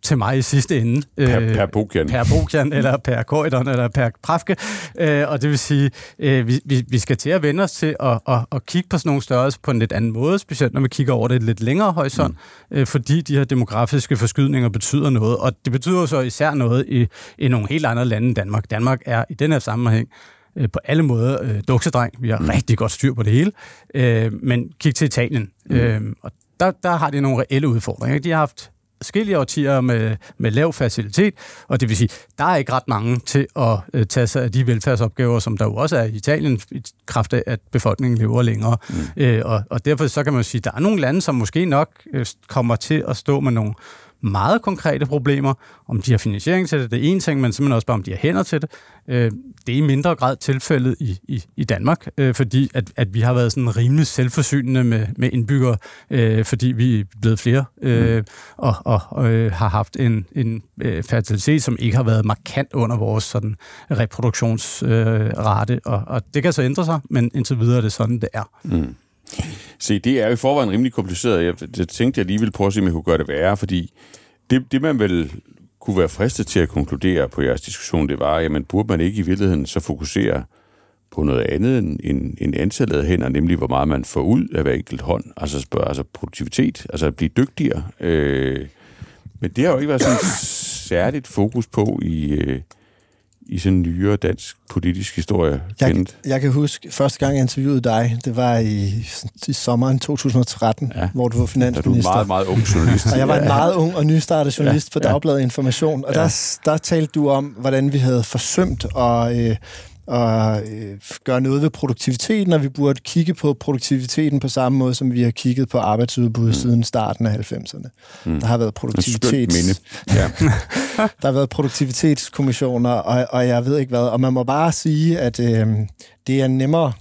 til mig i sidste ende. Per, per Bokian. Per Bokian, <laughs> eller per Korydon, eller per Prafke. Øh, og det vil sige, øh, vi, vi, vi skal til at vende os til at, at, at kigge på sådan nogle størrelser på en lidt anden måde, specielt når vi kigger over det et lidt længere horisont, mm. øh, fordi de her demografiske forskydninger betyder noget. Og det betyder så især noget i, i nogle helt andre lande end Danmark. Danmark er i den her sammenhæng øh, på alle måder øh, duksedreng. Vi har mm. rigtig godt styr på det hele. Øh, men kig til Italien. Mm. Øh, og der, der har de nogle reelle udfordringer. De har haft forskellige årtier med, med lav facilitet, og det vil sige, der er ikke ret mange til at øh, tage sig af de velfærdsopgaver, som der jo også er i Italien, i kraft af, at befolkningen lever længere. Mm. Øh, og, og derfor så kan man jo sige, at der er nogle lande, som måske nok øh, kommer til at stå med nogle meget konkrete problemer. Om de har finansiering til det, det er en ting, men simpelthen også bare, om de har hænder til det. Øh, det er i mindre grad tilfældet i, i, i Danmark, øh, fordi at, at vi har været sådan rimelig selvforsynende med, med indbyggere, øh, fordi vi er blevet flere, øh, mm. og, og øh, har haft en, en øh, fertilitet, som ikke har været markant under vores sådan, reproduktionsrate, øh, og, og det kan så ændre sig, men indtil videre er det sådan, det er. Mm. Se, det er jo i forvejen rimelig kompliceret. Jeg, jeg tænkte, jeg lige ville prøve at se, om jeg kunne gøre det værre, fordi det, det man vel kunne være fristet til at konkludere på jeres diskussion, det var, jamen burde man ikke i virkeligheden så fokusere på noget andet end, end, end antallet af hænder, nemlig hvor meget man får ud af hver enkelt hånd, altså spørge, altså produktivitet, altså at blive dygtigere. Øh, men det har jo ikke været sådan <coughs> særligt fokus på i, øh, i sådan nyere dansk politisk historie? Jeg, jeg kan huske, første gang jeg interviewede dig, det var i, i sommeren 2013, ja. hvor du var finansminister. Da du var meget, meget ung journalist. <laughs> og jeg var en meget ung og nystartet journalist ja. på Dagbladet Information, og ja. der, der talte du om, hvordan vi havde forsømt og... Øh, og øh, gøre noget ved produktiviteten, og vi burde kigge på produktiviteten på samme måde, som vi har kigget på arbejdsudbud mm. siden starten af 90'erne. Mm. Der har været produktivitets... <laughs> Ja. der har været produktivitetskommissioner, og, og jeg ved ikke hvad. Og man må bare sige, at øh, det er nemmere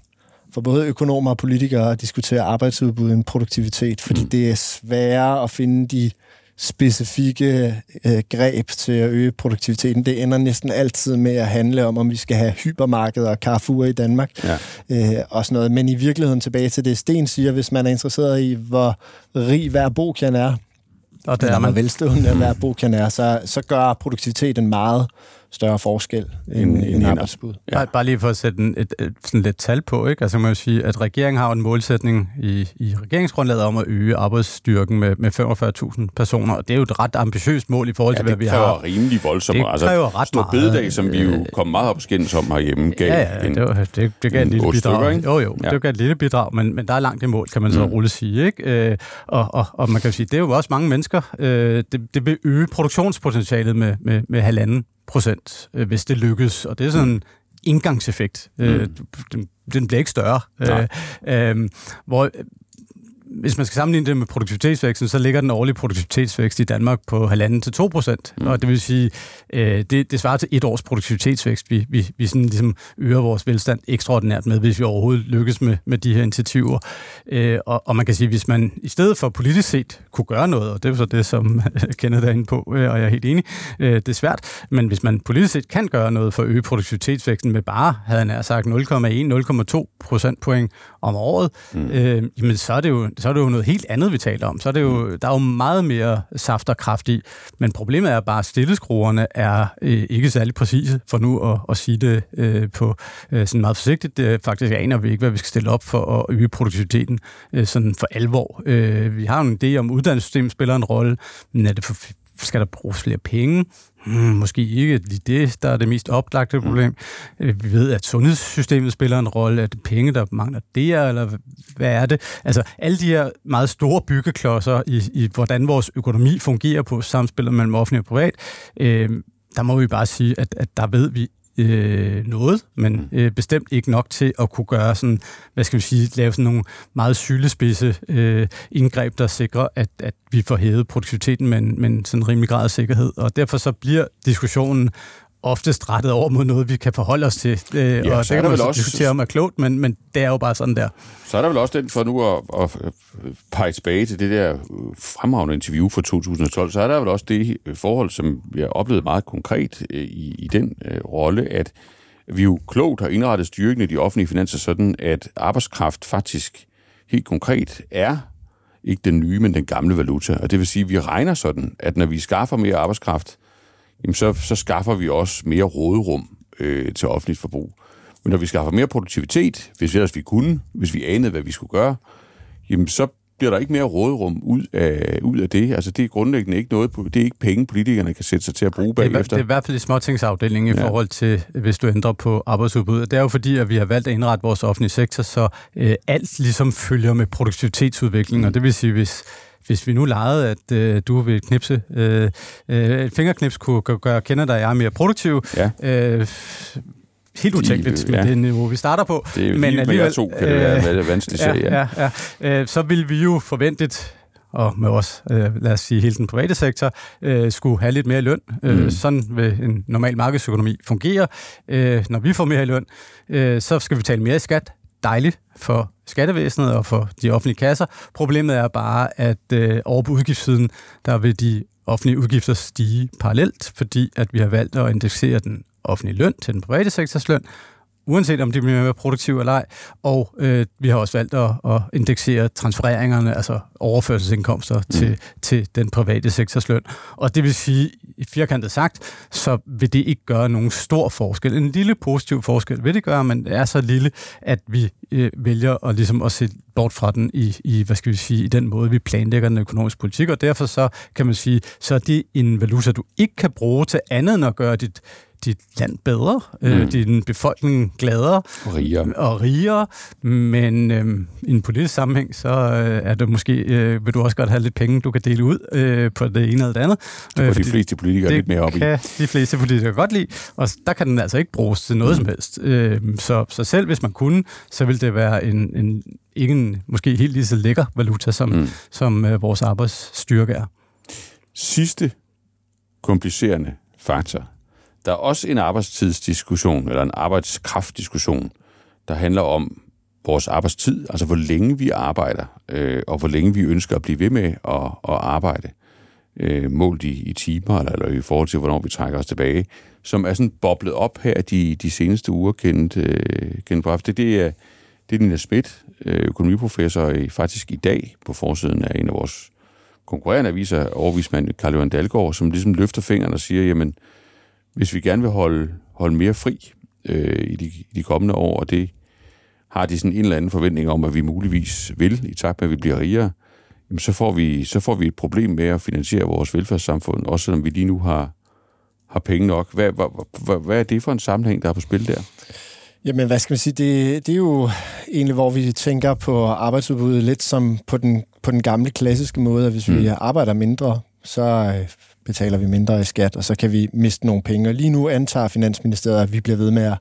for både økonomer og politikere at diskutere arbejdsudbud end produktivitet, fordi mm. det er sværere at finde de specifikke øh, greb til at øge produktiviteten. Det ender næsten altid med at handle om, om vi skal have hypermarkeder og Carrefour i Danmark ja. øh, og sådan noget. Men i virkeligheden tilbage til det, Sten siger, hvis man er interesseret i, hvor rig hver bokan er, og det er man. hvor velstående hver bokan er, så, så gør produktiviteten meget større forskel end, end, end arbejdsbud. Ja. Bare, bare lige for at sætte en, et, et, sådan lidt tal på, ikke? Altså man jo sige, at regeringen har en målsætning i, i regeringsgrundlaget om at øge arbejdsstyrken med, med 45.000 personer, og det er jo et ret ambitiøst mål i forhold til, ja, hvad vi har. det kræver rimelig voldsomt. Det altså, kræver ret meget. bededag, som vi jo kom meget op skændes om herhjemme, gav ja, ja, en, det, var, det, det gav en lille bidrag. Stykker, ikke? Jo, jo, ja. det gav et lille bidrag, men, men der er langt i mål, kan man så mm. roligt sige. Ikke? Øh, og, og, og man kan jo sige, det er jo også mange mennesker. Øh, det, det vil øge produktionspotentialet med, med, med halvanden procent, øh, hvis det lykkes. Og det er sådan en indgangseffekt. Øh, mm. den, den bliver ikke større. Øh, øh, hvor hvis man skal sammenligne det med produktivitetsvæksten, så ligger den årlige produktivitetsvækst i Danmark på 1,5-2 procent. Mm. Og det vil sige, øh, det, det svarer til et års produktivitetsvækst, vi, vi, vi sådan ligesom øger vores velstand ekstraordinært med, hvis vi overhovedet lykkes med, med de her initiativer. Øh, og, og man kan sige, hvis man i stedet for politisk set kunne gøre noget, og det er så det, som <laughs> Kenneth er inde på, øh, og jeg er helt enig, øh, det er svært, men hvis man politisk set kan gøre noget for at øge produktivitetsvæksten med bare, havde han sagt, 0,1-0,2 procentpoint om året, mm. øh, jamen så er, det jo, så er det jo noget helt andet, vi taler om. Så er det jo, mm. der er jo meget mere saft og kraft i. Men problemet er bare, at stilleskruerne er øh, ikke særlig præcise, for nu at, at sige det øh, på øh, sådan meget forsigtigt. Det, faktisk aner vi ikke, hvad vi skal stille op for at øge produktiviteten øh, sådan for alvor. Øh, vi har jo en idé om, at uddannelsessystemet spiller en rolle, men er det for, skal der bruges flere penge? Hmm, måske ikke lige det, der er det mest oplagte mm. problem. Mm. Vi ved, at sundhedssystemet spiller en rolle. Det penge, der mangler det, eller hvad er det? Altså, alle de her meget store byggeklodser i, i hvordan vores økonomi fungerer på samspillet mellem offentlig og privat, øh, der må vi bare sige, at, at der ved vi øh, noget, men mm. øh, bestemt ikke nok til at kunne gøre sådan, hvad skal vi sige, lave sådan nogle meget sylespidse øh, indgreb, der sikrer, at, at vi får hævet produktiviteten med en, med en sådan rimelig grad af sikkerhed. Og derfor så bliver diskussionen oftest rettet over mod noget, vi kan forholde os til. Øh, ja, og det kan man også diskutere om er klogt, men, men det er jo bare sådan der. Så er der vel også den, for nu at, at pege tilbage til det der fremragende interview fra 2012, så er der vel også det forhold, som har oplevet meget konkret øh, i, i den øh, rolle, at vi jo klogt har indrettet styrken i de offentlige finanser sådan, at arbejdskraft faktisk helt konkret er ikke den nye, men den gamle valuta. Og det vil sige, at vi regner sådan, at når vi skaffer mere arbejdskraft, jamen så, så skaffer vi også mere råderum øh, til offentligt forbrug. Men når vi skaffer mere produktivitet, hvis ellers vi kunne, hvis vi anede, hvad vi skulle gøre, jamen så bliver der ikke mere råderum ud af, ud af det. Altså det er grundlæggende ikke noget, det er ikke penge, politikerne kan sætte sig til at bruge bagefter. Det er, i hvert fald i småtingsafdelingen ja. i forhold til, hvis du ændrer på arbejdsudbuddet. Det er jo fordi, at vi har valgt at indrette vores offentlige sektor, så øh, alt ligesom følger med produktivitetsudviklingen, mm. og det vil sige, hvis hvis vi nu legede, at øh, du vil knipse, øh, øh, et fingerknips kunne gøre kender dig, er mere produktiv, ja. øh, helt utænkeligt med ja. det niveau, vi starter på. Det er jo men lige med to kan det være øh, vanskeligt ja, ja. ja, ja. Øh, så vil vi jo forventet og med os, øh, lad os sige hele den private sektor, øh, skulle have lidt mere løn. Øh, mm. Sådan vil en normal markedsøkonomi fungere. Øh, når vi får mere løn, øh, så skal vi betale mere i skat. Dejligt for skattevæsenet og for de offentlige kasser. Problemet er bare, at øh, over på udgiftssiden, der vil de offentlige udgifter stige parallelt, fordi at vi har valgt at indeksere den offentlige løn til den private sektors løn, uanset om de bliver mere produktive eller ej. Og øh, vi har også valgt at, at indeksere transfereringerne, altså overførselsindkomster mm. til, til den private sektors løn. Og det vil sige, i firkantet sagt, så vil det ikke gøre nogen stor forskel. En lille positiv forskel vil det gøre, men det er så lille, at vi øh, vælger at, ligesom at se bort fra den i, i, hvad skal vi sige, i den måde, vi planlægger den økonomiske politik. Og derfor så kan man sige, så er det en valuta, du ikke kan bruge til andet end at gøre dit dit land bedre, øh, mm. øh, din befolkning gladere og rigere. Og rigere men øh, i en politisk sammenhæng, så øh, er det måske, øh, vil du også godt have lidt penge, du kan dele ud øh, på det ene eller det andet. Det kan øh, de fleste politikere lidt mere op i. Kan de fleste politikere godt lide, og der kan den altså ikke bruges til noget mm. som helst. Øh, så, så selv hvis man kunne, så ville det være en, en ikke en måske helt lige så lækker valuta, som, mm. som øh, vores arbejdsstyrke er. Sidste komplicerende faktor der er også en arbejdstidsdiskussion, eller en arbejdskraftdiskussion, der handler om vores arbejdstid, altså hvor længe vi arbejder, øh, og hvor længe vi ønsker at blive ved med at, at arbejde, øh, målt i, i timer, eller, eller i forhold til, hvornår vi trækker os tilbage, som er sådan boblet op her de, de seneste uger kendt, øh, kendt på Det, det er, det er Nina Schmidt, øh, økonomiprofessor, i, faktisk i dag på forsiden af en af vores konkurrerende aviser, overvismand Karl Johan Dalgaard, som ligesom løfter fingeren og siger, jamen, øh, hvis vi gerne vil holde, holde mere fri øh, i, de, i de kommende år, og det har de sådan en eller anden forventning om, at vi muligvis vil, i takt med, at vi bliver rigere, jamen så, får vi, så får vi et problem med at finansiere vores velfærdssamfund, også selvom vi lige nu har, har penge nok. Hvad, hvad, hvad, hvad er det for en sammenhæng, der er på spil der? Jamen, hvad skal man sige, det, det er jo egentlig, hvor vi tænker på arbejdsudbuddet lidt som på den, på den gamle klassiske måde, at hvis mm. vi arbejder mindre, så øh, betaler vi mindre i skat, og så kan vi miste nogle penge. Og lige nu antager Finansministeriet, at vi bliver ved med at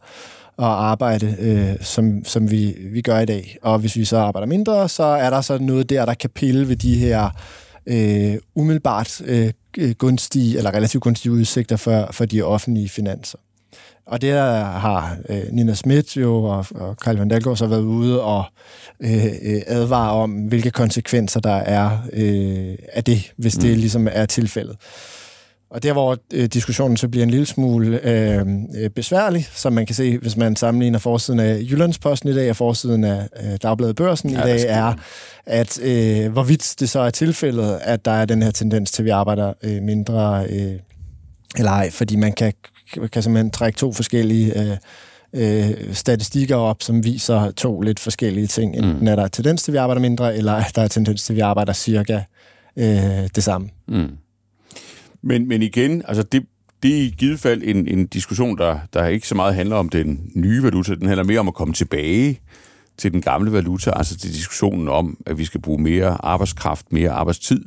at arbejde, øh, som, som vi, vi gør i dag. Og hvis vi så arbejder mindre, så er der så noget der, der kan pille ved de her øh, umiddelbart øh, gunstige, eller relativt gunstige udsigter for, for de offentlige finanser. Og det har øh, Nina Schmidt jo og, og Karl van Dalgaard så været ude og øh, øh, advare om, hvilke konsekvenser der er øh, af det, hvis mm. det ligesom er tilfældet. Og der, hvor øh, diskussionen så bliver en lille smule øh, øh, besværlig, som man kan se, hvis man sammenligner forsiden af Jyllandsposten i dag og forsiden af øh, Dagbladet Børsen ja, i dag, er, at øh, hvorvidt det så er tilfældet, at der er den her tendens til, at vi arbejder øh, mindre øh, eller ej, fordi man kan, kan simpelthen trække to forskellige øh, øh, statistikker op, som viser to lidt forskellige ting. Enten mm. er der tendens til, at vi arbejder mindre, eller er der tendens til, at vi arbejder cirka øh, det samme. Mm. Men, men igen, altså det, det er i givet fald en, en diskussion, der, der ikke så meget handler om den nye valuta, den handler mere om at komme tilbage til den gamle valuta, altså til diskussionen om, at vi skal bruge mere arbejdskraft, mere arbejdstid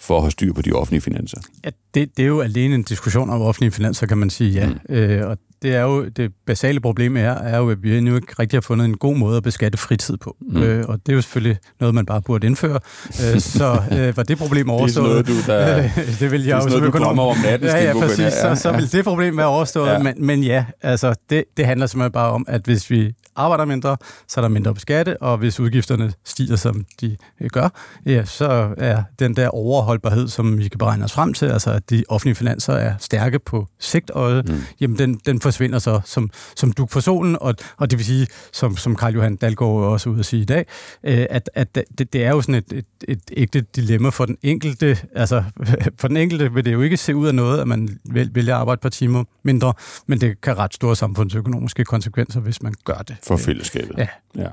for at have styr på de offentlige finanser. Ja, det, det er jo alene en diskussion om offentlige finanser, kan man sige, ja. Mm. Øh, og det er jo det basale problem er, er jo, at vi endnu ikke rigtig har fundet en god måde at beskatte fritid på. Mm. Øh, og det er jo selvfølgelig noget, man bare burde indføre. Øh, <laughs> så øh, var det problem overstået. Det er sådan noget, du, der, <laughs> det vil jeg det er sådan noget, du kommer om natten. Ja, ja, præcis. Ja, Så, så vil det problem være overstået. Ja. Men, men ja, altså, det, det handler simpelthen bare om, at hvis vi arbejder mindre, så er der mindre på skatte, og hvis udgifterne stiger, som de øh, gør, ja, så er den der overholdbarhed, som vi kan beregne os frem til, altså at de offentlige finanser er stærke på sigtøjet, mm. jamen den, den forsvinder så som, som duk for solen, og, og det vil sige, som, som Karl Johan Dalgaard også ude at sige i dag, øh, at, at det, det er jo sådan et, et, et ægte dilemma for den enkelte. Altså, <laughs> for den enkelte vil det jo ikke se ud af noget, at man vælger at arbejde et par timer mindre, men det kan ret store samfundsøkonomiske konsekvenser, hvis man gør det. For fællesskabet. Ja. ja.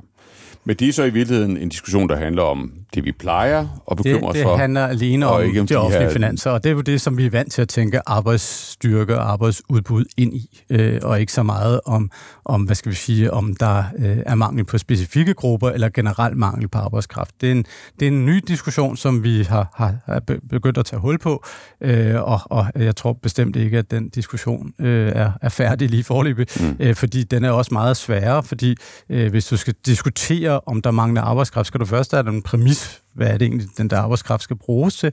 Men det er så i virkeligheden en diskussion, der handler om det, vi plejer at bekymre os for. Det handler alene om, ikke om de, de offentlige her... finanser, og det er jo det, som vi er vant til at tænke arbejdsstyrke og arbejdsudbud ind i, øh, og ikke så meget om, om, hvad skal vi sige, om der øh, er mangel på specifikke grupper, eller generelt mangel på arbejdskraft. Det er en, det er en ny diskussion, som vi har, har, har begyndt at tage hul på, øh, og, og jeg tror bestemt ikke, at den diskussion øh, er, er færdig lige forløbig, mm. øh, fordi den er også meget sværere, fordi øh, hvis du skal diskutere, om der mangler arbejdskraft, skal du først have en præmis, hvad er det egentlig, den der arbejdskraft skal bruges til,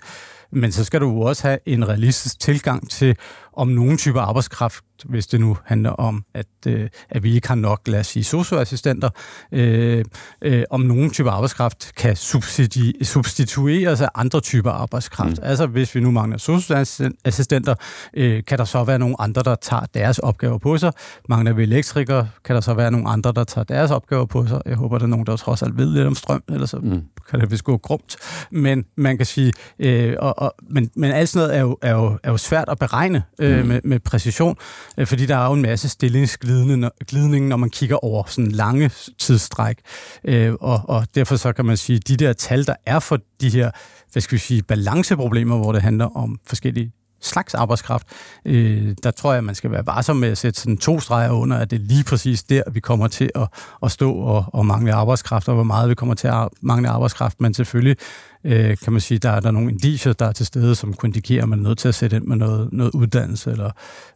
men så skal du også have en realistisk tilgang til, om nogle typer arbejdskraft, hvis det nu handler om, at, øh, at vi ikke har nok, lad os sige, socioassistenter, øh, øh, om nogle typer arbejdskraft kan substiti- substitueres af andre typer arbejdskraft. Mm. Altså hvis vi nu mangler socioassistenter, øh, kan der så være nogle andre, der tager deres opgaver på sig. Mangler vi elektrikere, kan der så være nogle andre, der tager deres opgaver på sig. Jeg håber, der er nogen, der trods alt ved lidt om strøm, ellers så mm. kan det vist gå grumt. Men man kan sige, øh, og, og, men, men alt sådan noget er jo, er jo, er jo svært at beregne øh, mm. med, med præcision, øh, fordi der er jo en masse stillingsglidning, når man kigger over sådan lange tidsstræk. Øh, og, og derfor så kan man sige, at de der tal, der er for de her hvad skal vi sige, balanceproblemer, hvor det handler om forskellige slags arbejdskraft, øh, der tror jeg, at man skal være varsom med at sætte sådan to streger under, at det er lige præcis der, vi kommer til at, at stå og, og mangle arbejdskraft, og hvor meget vi kommer til at mangle arbejdskraft, men selvfølgelig øh, kan man sige, der er der nogle indiger, der er til stede, som kunne indikere, at man er nødt til at sætte ind med noget, noget uddannelse eller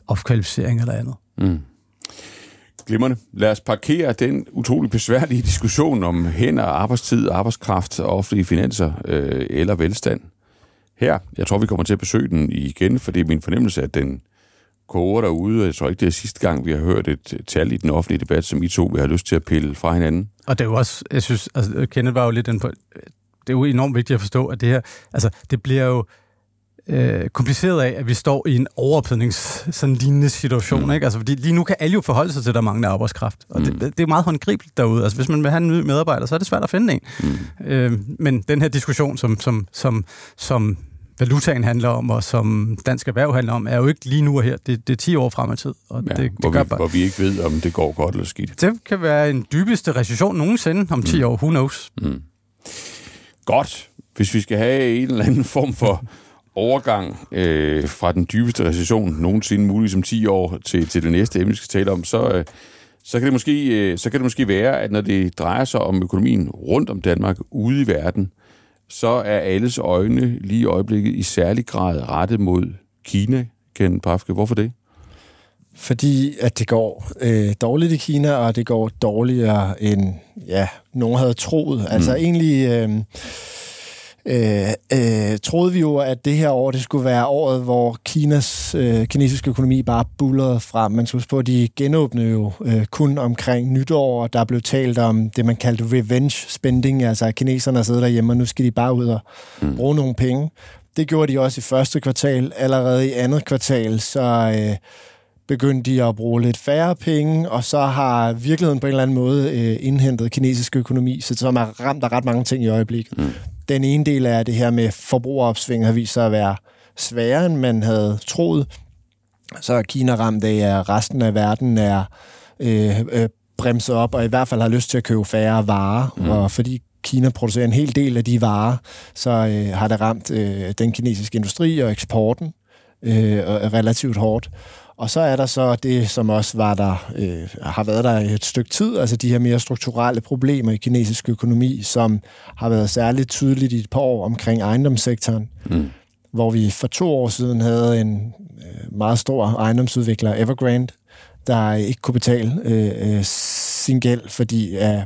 opkvalificering eller andet. Mm. Glimmerne. Lad os parkere den utrolig besværlige diskussion om hænder, arbejdstid, arbejdskraft, offentlige finanser øh, eller velstand her. Jeg tror, vi kommer til at besøge den igen, for det er min fornemmelse, at den koger derude. Jeg tror ikke, det er sidste gang, vi har hørt et tal i den offentlige debat, som I to vil have lyst til at pille fra hinanden. Og det er jo også, jeg synes, altså, Kenneth var jo lidt den på, det er jo enormt vigtigt at forstå, at det her, altså, det bliver jo øh, kompliceret af, at vi står i en overophednings sådan lignende situation, mm. ikke? Altså, fordi lige nu kan alle jo forholde sig til, at der mangler arbejdskraft, og mm. det, det, er meget håndgribeligt derude. Altså, hvis man vil have en ny medarbejder, så er det svært at finde en. Mm. Øh, men den her diskussion, som, som, som, som valutaen handler om, og som dansk erhverv handler om, er jo ikke lige nu og her. Det, det er 10 år frem i tid. Og ja, det, hvor, det vi, bare, hvor vi ikke ved, om det går godt eller skidt. Det kan være en dybeste recession nogensinde om 10 mm. år. Who knows? Mm. Godt. Hvis vi skal have en eller anden form for <laughs> overgang øh, fra den dybeste recession nogensinde muligt som 10 år til, til det næste emne, vi skal tale om, så, øh, så, kan det måske, øh, så kan det måske være, at når det drejer sig om økonomien rundt om Danmark ude i verden, så er alles øjne lige i øjeblikket i særlig grad rettet mod Kina, Ken Pafke. Hvorfor det? fordi at det går øh, dårligt i Kina, og det går dårligere end ja, nogen havde troet. Altså mm. egentlig... Øh, øh, øh, troede vi jo, at det her år det skulle være året, hvor Kinas øh, kinesiske økonomi bare bullerede frem. Man skulle på, at de genåbnede jo øh, kun omkring nytår, og der blev talt om det, man kaldte revenge spending, altså at kineserne sidder derhjemme, og nu skal de bare ud og mm. bruge nogle penge. Det gjorde de også i første kvartal. Allerede i andet kvartal, så... Øh, begyndte de at bruge lidt færre penge, og så har virkeligheden på en eller anden måde øh, indhentet kinesisk økonomi, så som er ramt af ret mange ting i øjeblikket. Mm. Den ene del af det her med forbrugeropsving har vist sig at være sværere, end man havde troet. Så er Kina ramt af, at resten af verden er øh, øh, bremset op, og i hvert fald har lyst til at købe færre varer. Mm. Og fordi Kina producerer en hel del af de varer, så øh, har det ramt øh, den kinesiske industri og eksporten øh, relativt hårdt. Og så er der så det, som også var der, øh, har været der et stykke tid, altså de her mere strukturelle problemer i kinesisk økonomi, som har været særligt tydeligt i et par år omkring ejendomssektoren, mm. hvor vi for to år siden havde en øh, meget stor ejendomsudvikler, Evergrande, der ikke kunne betale øh, øh, sin gæld, fordi at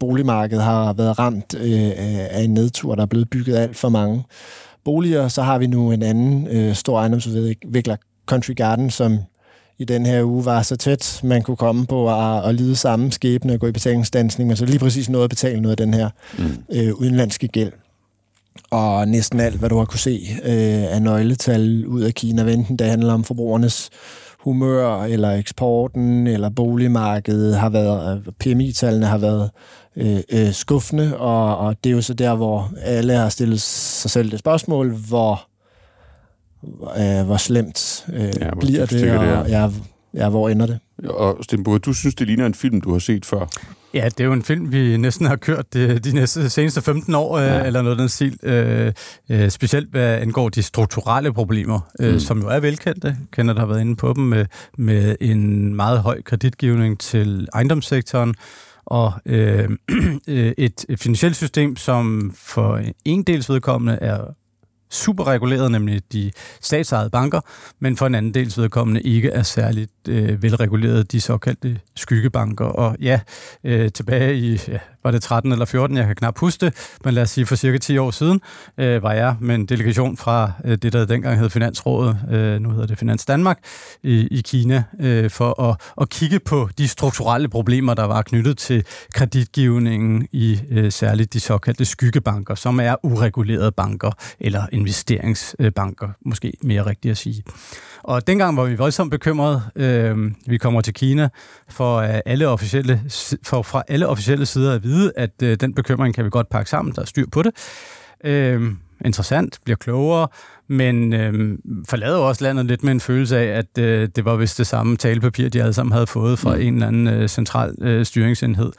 boligmarkedet har været ramt øh, af en nedtur, der er blevet bygget alt for mange boliger. Så har vi nu en anden øh, stor ejendomsudvikler, Country Garden, som i den her uge var så tæt, man kunne komme på at, at lide samme skæbne og gå i betalingsdansning, men så lige præcis noget at betale noget af den her mm. øh, udenlandske gæld. Og næsten alt, hvad du har kunne se øh, af nøgletal ud af Kina, enten det handler om forbrugernes humør, eller eksporten, eller boligmarkedet, har været, øh, PMI-tallene har været øh, øh, skuffende, og, og det er jo så der, hvor alle har stillet sig selv det spørgsmål, hvor øh, hvor slemt øh, ja, hvor bliver det, og det ja, ja, hvor ender det. Og Stenborg, du synes, det ligner en film, du har set før? Ja, det er jo en film, vi næsten har kørt de, de næste, seneste 15 år, øh, ja. øh, eller noget af den stil. Øh, øh, specielt hvad angår de strukturelle problemer, øh, mm. som jo er velkendte. Kender, der har været inde på dem, med, med en meget høj kreditgivning til ejendomssektoren, og øh, <clears throat> et, et finansielt system, som for en dels vedkommende er super reguleret, nemlig de statsejede banker, men for en anden dels vedkommende ikke er særligt øh, velreguleret, de såkaldte skyggebanker. Og ja, øh, tilbage i ja, var det 13 eller 14, jeg kan knap huske det, men lad os sige for cirka 10 år siden, øh, var jeg med en delegation fra øh, det, der dengang hed Finansrådet, øh, nu hedder det Finans Danmark, i, i Kina, øh, for at, at kigge på de strukturelle problemer, der var knyttet til kreditgivningen i øh, særligt de såkaldte skyggebanker, som er uregulerede banker, eller investeringsbanker, måske mere rigtigt at sige. Og dengang var vi voldsomt bekymrede. Øh, vi kommer til Kina for, alle officielle, for fra alle officielle sider at vide, at øh, den bekymring kan vi godt pakke sammen, der er styr på det. Øh, interessant, bliver klogere, men øh, forlader også landet lidt med en følelse af, at øh, det var vist det samme talepapir, de alle sammen havde fået fra mm. en eller anden øh, central øh, styringsenhed.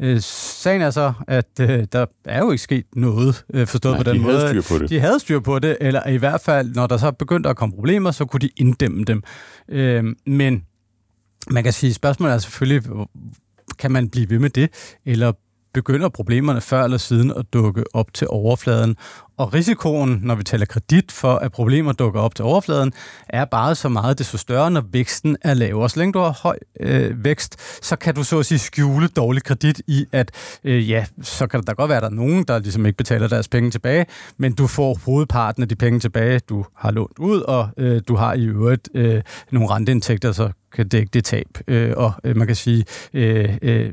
Øh, sagen er så, at øh, der er jo ikke sket noget øh, forstået Nej, på den de måde. Havde styr på det. De havde styr på det, eller i hvert fald, når der så begyndte at komme problemer, så kunne de inddæmme dem. Øh, men man kan sige, spørgsmålet er selvfølgelig, kan man blive ved med det, eller begynder problemerne før eller siden at dukke op til overfladen. Og risikoen, når vi taler kredit for, at problemer dukker op til overfladen, er bare så meget desto større, når væksten er lavere. Så længe du har høj øh, vækst, så kan du så at sige skjule dårlig kredit i, at øh, ja, så kan der godt være, at der er nogen, der ligesom ikke betaler deres penge tilbage, men du får hovedparten af de penge tilbage, du har lånt ud, og øh, du har i øvrigt øh, nogle renteindtægter, så kan dække det tab. Øh, og øh, man kan sige, øh, øh,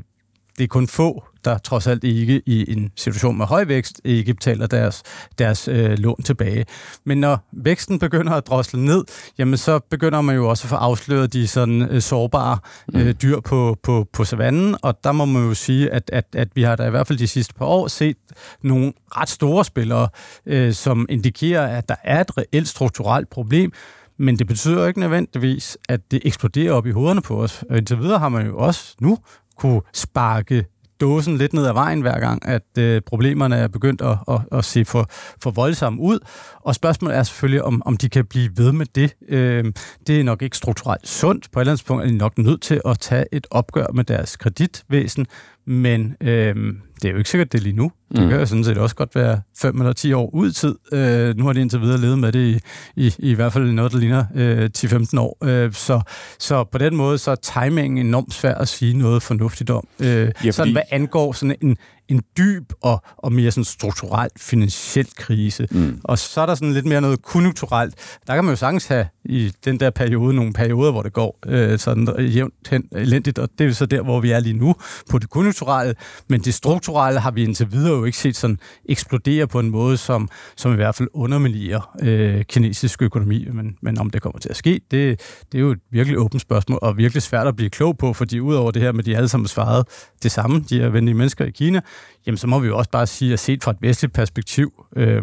det er kun få, der trods alt ikke i en situation med høj vækst ikke betaler deres, deres øh, lån tilbage. Men når væksten begynder at drosle ned, jamen så begynder man jo også at få afsløret de sådan øh, sårbare øh, mm. dyr på, på, på savannen, og der må man jo sige, at, at, at vi har da i hvert fald de sidste par år set nogle ret store spillere, øh, som indikerer, at der er et reelt strukturelt problem, men det betyder ikke nødvendigvis, at det eksploderer op i hovederne på os. Og indtil videre har man jo også nu kunne sparke dåsen lidt ned ad vejen hver gang, at øh, problemerne er begyndt at, at, at se for, for voldsomme ud. Og spørgsmålet er selvfølgelig, om, om de kan blive ved med det. Øh, det er nok ikke strukturelt sundt. På et eller andet punkt er de nok nødt til at tage et opgør med deres kreditvæsen. Men øh, det er jo ikke sikkert, det er lige nu. Det mm. kan jo sådan set også godt være 5 eller 10 år ud i tid. Øh, nu har de indtil videre levet med det i, i, i hvert fald noget, der ligner øh, 10-15 år. Øh, så, så på den måde, så er timingen enormt svær at sige noget fornuftigt om. Øh, ja, fordi... Sådan hvad angår sådan en, en dyb og, og mere sådan strukturel finansiel krise. Mm. Og så er der sådan lidt mere noget konjunkturelt. Der kan man jo sagtens have i den der periode nogle perioder, hvor det går øh, sådan jævnt hen elendigt, og det er så der, hvor vi er lige nu på det konjunkturelle. Men det strukturelle har vi indtil videre jo ikke set sådan eksplodere på en måde, som, som i hvert fald underminerer øh, kinesisk økonomi. Men, men om det kommer til at ske, det, det er jo et virkelig åbent spørgsmål, og virkelig svært at blive klog på, fordi udover det her med, de alle sammen svaret det samme, de her venlige mennesker i Kina, jamen så må vi jo også bare sige, at set fra et vestligt perspektiv, øh,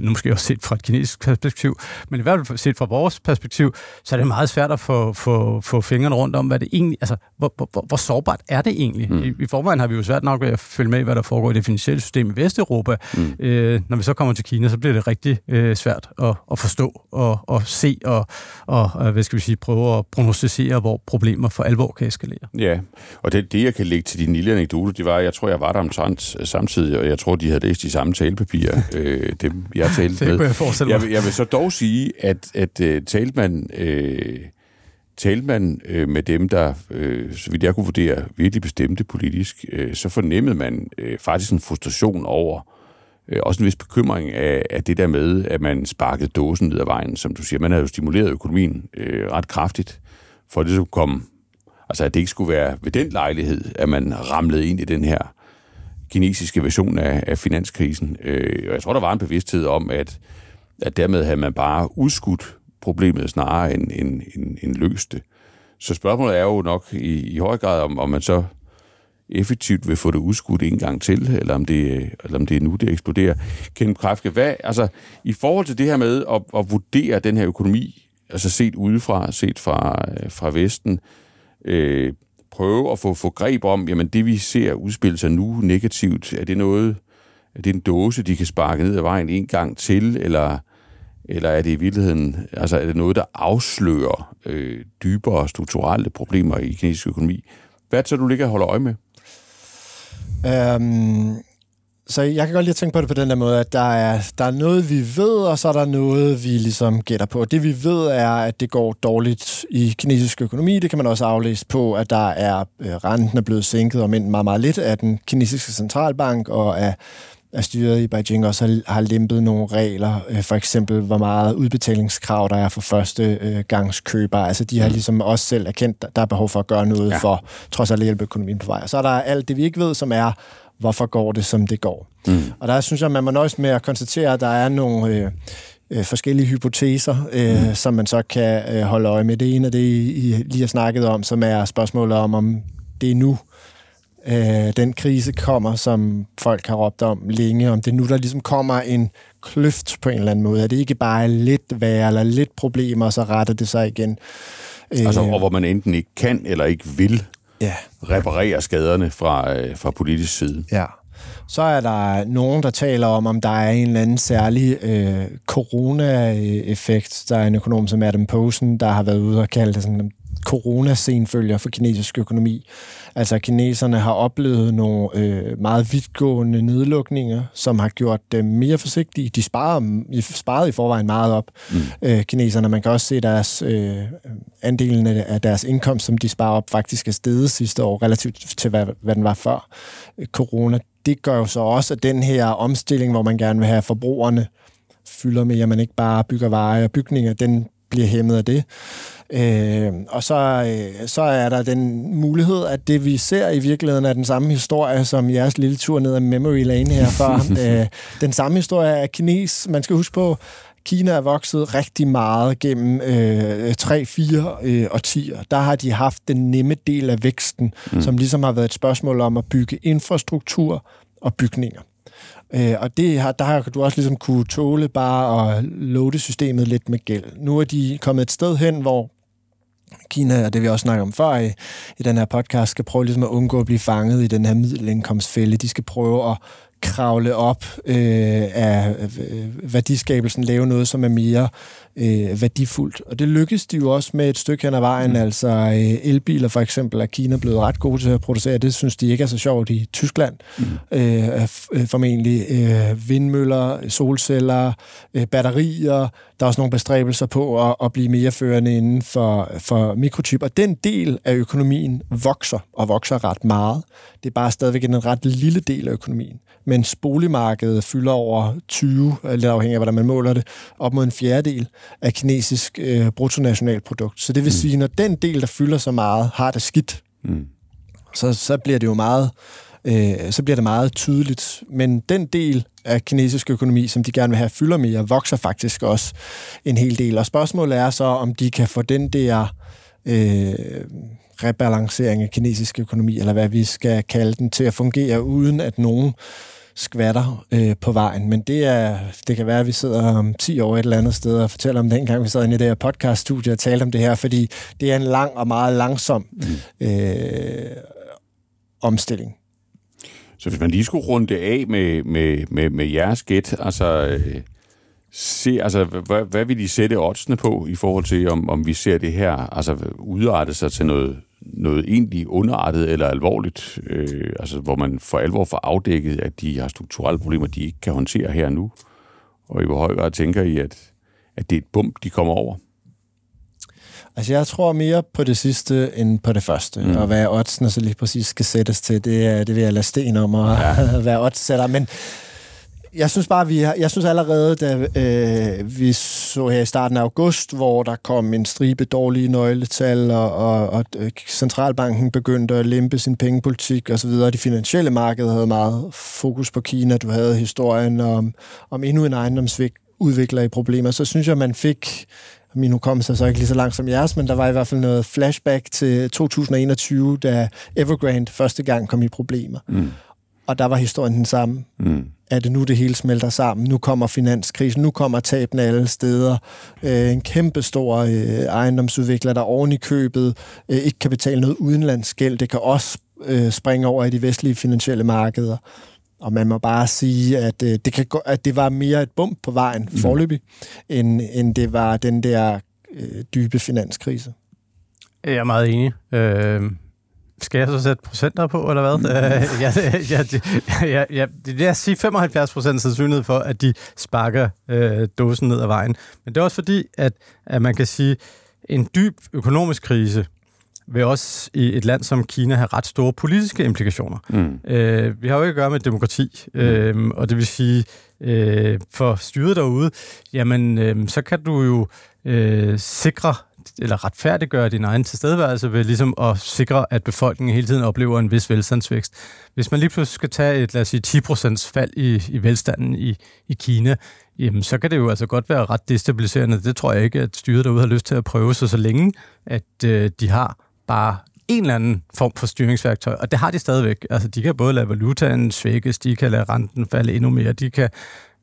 nu måske også set fra et kinesisk perspektiv, men i hvert fald set fra vores perspektiv, så er det meget svært at få, få, få fingrene rundt om, hvad det egentlig, altså, hvor, hvor, hvor sårbart er det egentlig? Mm. I, I forvejen har vi jo svært nok ved at følge med, hvad der foregår i det finansielle system i Vesteuropa. Mm. Øh, når vi så kommer til Kina, så bliver det rigtig øh, svært at, at forstå og, og se og, og, hvad skal vi sige, prøve at prognostisere, hvor problemer for alvor kan eskalere. Ja, og det, det jeg kan lægge til din lille anekdote, det var, jeg tror, jeg var der omtrent samtidig, og jeg tror, de havde læst de samme talepapirer, <laughs> øh, dem jeg talte <laughs> det med. Jeg, jeg, vil, jeg vil så dog sige, at, at uh, talte man, uh, talte man uh, med dem, der, uh, så vidt jeg kunne vurdere, virkelig bestemte politisk, uh, så fornemmede man uh, faktisk en frustration over, uh, også en vis bekymring af, af det der med, at man sparkede dåsen ned ad vejen, som du siger. Man havde jo stimuleret økonomien uh, ret kraftigt, for at det skulle komme, altså at det ikke skulle være ved den lejlighed, at man ramlede ind i den her kinesiske version af, af finanskrisen. Øh, og jeg tror, der var en bevidsthed om, at, at dermed havde man bare udskudt problemet snarere end, end, end, end løst det. Så spørgsmålet er jo nok i, i høj grad, om, om man så effektivt vil få det udskudt en gang til, eller om det, eller om det er nu, det eksploderer. Kenneth Krafke, hvad, altså, i forhold til det her med at, at vurdere den her økonomi, altså set udefra, set fra, øh, fra Vesten, øh, prøve at få, få greb om, jamen det vi ser udspille sig nu negativt, er det noget, er det en dåse, de kan sparke ned ad vejen en gang til, eller, eller er det i virkeligheden, altså er det noget, der afslører øh, dybere strukturelle problemer i kinesisk økonomi? Hvad er det så, du ligger og holder øje med? Um, så jeg kan godt lide at tænke på det på den der måde, at der er, der er noget, vi ved, og så er der noget, vi ligesom gætter på. Det vi ved er, at det går dårligt i kinesisk økonomi. Det kan man også aflæse på, at der er øh, renten er blevet sænket, om meget, meget lidt af den kinesiske centralbank, og af at styret i Beijing også har, har lempet nogle regler, øh, for eksempel hvor meget udbetalingskrav der er for første øh, gangs køber. Altså de har mm. ligesom også selv erkendt, at der er behov for at gøre noget ja. for trods alt at hjælpe økonomien på vej. Og så er der alt det, vi ikke ved, som er, hvorfor går det, som det går. Mm. Og der synes jeg, man må nøjes med at konstatere, at der er nogle øh, øh, forskellige hypoteser, øh, mm. som man så kan øh, holde øje med. Det ene af det, I lige har snakket om, som er spørgsmålet om, om det er nu, øh, den krise kommer, som folk har råbt om længe, om det nu, der ligesom kommer en kløft på en eller anden måde. Er det ikke bare lidt værre eller lidt problemer, og så retter det sig igen? Altså, og hvor man enten ikke kan eller ikke vil ja. reparere skaderne fra, øh, fra politisk side. Ja. Så er der nogen, der taler om, om der er en eller anden særlig øh, corona-effekt. Der er en økonom som Adam Posen, der har været ude og kalde det sådan coronasenfølger for kinesisk økonomi. Altså kineserne har oplevet nogle øh, meget vidtgående nedlukninger, som har gjort dem mere forsigtige. De sparer, sparede i forvejen meget op, mm. øh, kineserne. Man kan også se deres øh, andelen af deres indkomst, som de sparer op, faktisk er steget sidste år, relativt til hvad, hvad den var før øh, corona. Det gør jo så også, at den her omstilling, hvor man gerne vil have forbrugerne fylder med, at man ikke bare bygger veje og bygninger, den bliver hæmmet af det. Øh, og så, øh, så er der den mulighed, at det vi ser i virkeligheden er den samme historie, som jeres lille tur ned ad Memory Lane her før. <laughs> øh, den samme historie er kines. Man skal huske på, Kina er vokset rigtig meget gennem øh, 3-4 øh, årtier. Der har de haft den nemme del af væksten, mm. som ligesom har været et spørgsmål om at bygge infrastruktur og bygninger. Øh, og det har, der har du også ligesom kunne tåle bare at låde systemet lidt med gæld. Nu er de kommet et sted hen, hvor Kina, og det vi også snakker om før i, i den her podcast, skal prøve ligesom at undgå at blive fanget i den her middelindkomstfælde. De skal prøve at kravle op øh, af øh, værdiskabelsen, lave noget, som er mere øh, værdifuldt. Og det lykkedes de jo også med et stykke hen ad vejen. Mm. Altså øh, elbiler for eksempel er Kina blevet ret gode til at producere. Det synes de ikke er så sjovt i Tyskland. Mm. Øh, øh, formentlig øh, vindmøller, solceller, øh, batterier. Der er også nogle bestræbelser på at, at blive mere førende inden for, for mikrochip. Og den del af økonomien vokser, og vokser ret meget. Det er bare stadigvæk en ret lille del af økonomien mens boligmarkedet fylder over 20, lidt afhængig af, hvordan man måler det, op mod en fjerdedel af kinesisk øh, bruttonationalprodukt. Så det vil mm. sige, når den del, der fylder så meget, har det skidt, mm. så, så bliver det jo meget øh, så bliver det meget tydeligt. Men den del af kinesisk økonomi, som de gerne vil have fylder mere, vokser faktisk også en hel del. Og spørgsmålet er så, om de kan få den der øh, rebalancering af kinesisk økonomi, eller hvad vi skal kalde den, til at fungere, uden at nogen skvatter øh, på vejen. Men det, er, det kan være, at vi sidder om 10 år et eller andet sted og fortæller om den gang, vi sad inde i det her podcaststudie og talte om det her, fordi det er en lang og meget langsom mm. øh, omstilling. Så hvis man lige skulle runde af med, med, med, med jeres gæt, altså... Øh se, altså, hvad, hvad vil de sætte oddsene på i forhold til, om, om vi ser det her altså, udarte sig til noget, noget egentlig underartet eller alvorligt, øh, altså, hvor man for alvor får afdækket, at de har strukturelle problemer, de ikke kan håndtere her nu? Og i hvor høj grad tænker I, at, at det er et bump, de kommer over? Altså, jeg tror mere på det sidste, end på det første. Mm. Og hvad oddsene så lige præcis skal sættes til, det, det vil jeg lade sten om at ja. <laughs> være oddssætter. Men jeg synes bare, vi har, jeg synes allerede, da øh, vi så her i starten af august, hvor der kom en stribe dårlige nøgletal, og, og, og øh, centralbanken begyndte at lempe sin pengepolitik osv., og de finansielle markeder havde meget fokus på Kina. Du havde historien om, om endnu en ejendomsudvikler i problemer. Så synes jeg, man fik min hukommelse er så ikke lige så langt som jeres, men der var i hvert fald noget flashback til 2021, da Evergrande første gang kom i problemer. Mm. Og der var historien den samme. Mm er det nu, det hele smelter sammen. Nu kommer finanskrisen, nu kommer tabene alle steder. Øh, en kæmpe stor øh, ejendomsudvikler, der oven i købet øh, ikke kan betale noget udenlandsgæld. Det kan også øh, springe over i de vestlige finansielle markeder. Og man må bare sige, at, øh, det, kan gå, at det var mere et bump på vejen mm. forløbig, end, end det var den der øh, dybe finanskrise. Jeg er meget enig. Øh, skal jeg så sætte procenter på, eller hvad? <laughs> Mm. Ja, ja, ja, ja, det er at sige 75 procent sandsynlighed for, at de sparker uh, dåsen ned ad vejen. Men det er også fordi, at, at man kan sige, en dyb økonomisk krise vil også i et land som Kina have ret store politiske implikationer. Mm. Uh, vi har jo ikke at gøre med demokrati, mm. uh, og det vil sige, uh, for styret derude, jamen, uh, så kan du jo uh, sikre eller retfærdiggøre din egen tilstedeværelse ved ligesom at sikre, at befolkningen hele tiden oplever en vis velstandsvækst. Hvis man lige pludselig skal tage et, lad os sige, 10% fald i, i velstanden i, i Kina, jamen så kan det jo altså godt være ret destabiliserende. Det tror jeg ikke, at styret derude har lyst til at prøve så så længe at øh, de har bare en eller anden form for styringsværktøj, og det har de stadigvæk. Altså, de kan både lade valutaen svækkes, de kan lade renten falde endnu mere, de kan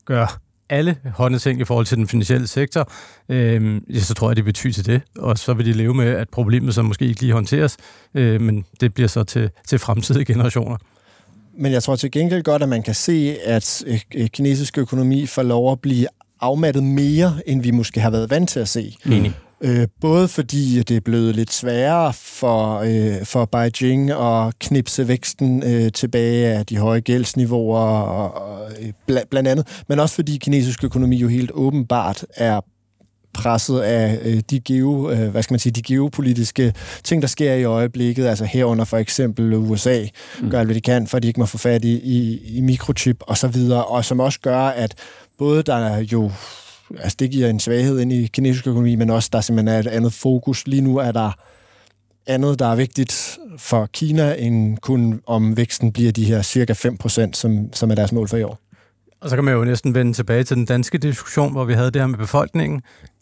gøre alle håndting i forhold til den finansielle sektor, øh, ja, så tror jeg, det vil ty til det. Og så vil de leve med, at problemet så måske ikke lige håndteres, øh, men det bliver så til, til fremtidige <laughs> generationer. Men jeg tror til gengæld godt, at man kan se, at øh, kinesisk økonomi får lov at blive afmattet mere, end vi måske har været vant til at se. Enig. Øh, både fordi det er blevet lidt sværere for, øh, for Beijing at knipse væksten øh, tilbage af de høje gældsniveauer, og, og, bl- blandt andet, men også fordi kinesisk økonomi jo helt åbenbart er presset af øh, de, geo, øh, hvad skal man sige, de geopolitiske ting, der sker i øjeblikket, altså herunder for eksempel USA, mm. gør alt, hvad de kan, for at de ikke må få fat i, i, i mikrochip og så videre, og som også gør, at både der er jo altså det giver en svaghed ind i kinesisk økonomi, men også der simpelthen er et andet fokus. Lige nu er der andet, der er vigtigt for Kina, end kun om væksten bliver de her cirka 5%, som, som er deres mål for i år. Og så kan man jo næsten vende tilbage til den danske diskussion, hvor vi havde det her med befolkningen.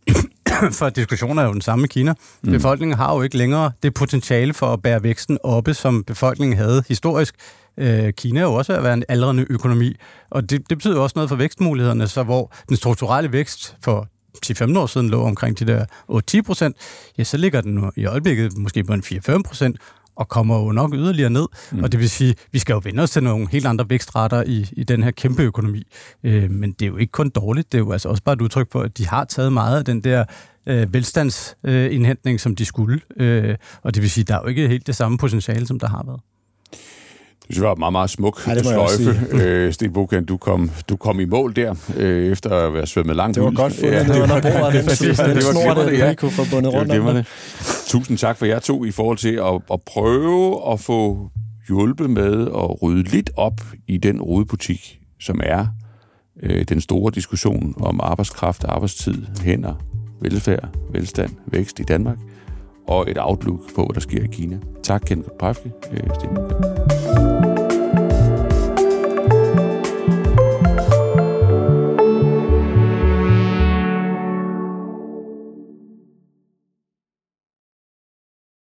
<coughs> for diskussionen er jo den samme i Kina. Mm. Befolkningen har jo ikke længere det potentiale for at bære væksten oppe, som befolkningen havde historisk. Øh, Kina er jo også at være en aldrende økonomi, og det, det betyder også noget for vækstmulighederne, så hvor den strukturelle vækst for 10-15 år siden lå omkring de der 8-10 procent, ja, så ligger den nu i øjeblikket måske på en 4-5 procent, og kommer jo nok yderligere ned. Mm. Og det vil sige, vi skal jo vende os til nogle helt andre vækstrater i, i den her kæmpe økonomi. Øh, men det er jo ikke kun dårligt, det er jo altså også bare et udtryk for, at de har taget meget af den der øh, velstandsindhentning, øh, som de skulle. Øh, og det vil sige, der er jo ikke helt det samme potentiale, som der har været. Det var meget, meget smuk ja, sløjfe. Øh, Sten du kom, du kom i mål der, øh, efter at være svømmet langt Det var godt fundet ja, det under bordet, <laughs> den, det, det, det, snor, det, ja. kunne få bundet rundt det om det. Tusind tak for jer to i forhold til at, at prøve at få hjulpet med at rydde lidt op i den rodebutik, som er øh, den store diskussion om arbejdskraft, arbejdstid, hænder, velfærd, velstand, vækst i Danmark, og et outlook på, hvad der sker i Kina. Tak, Kenneth Pafke, øh, Sten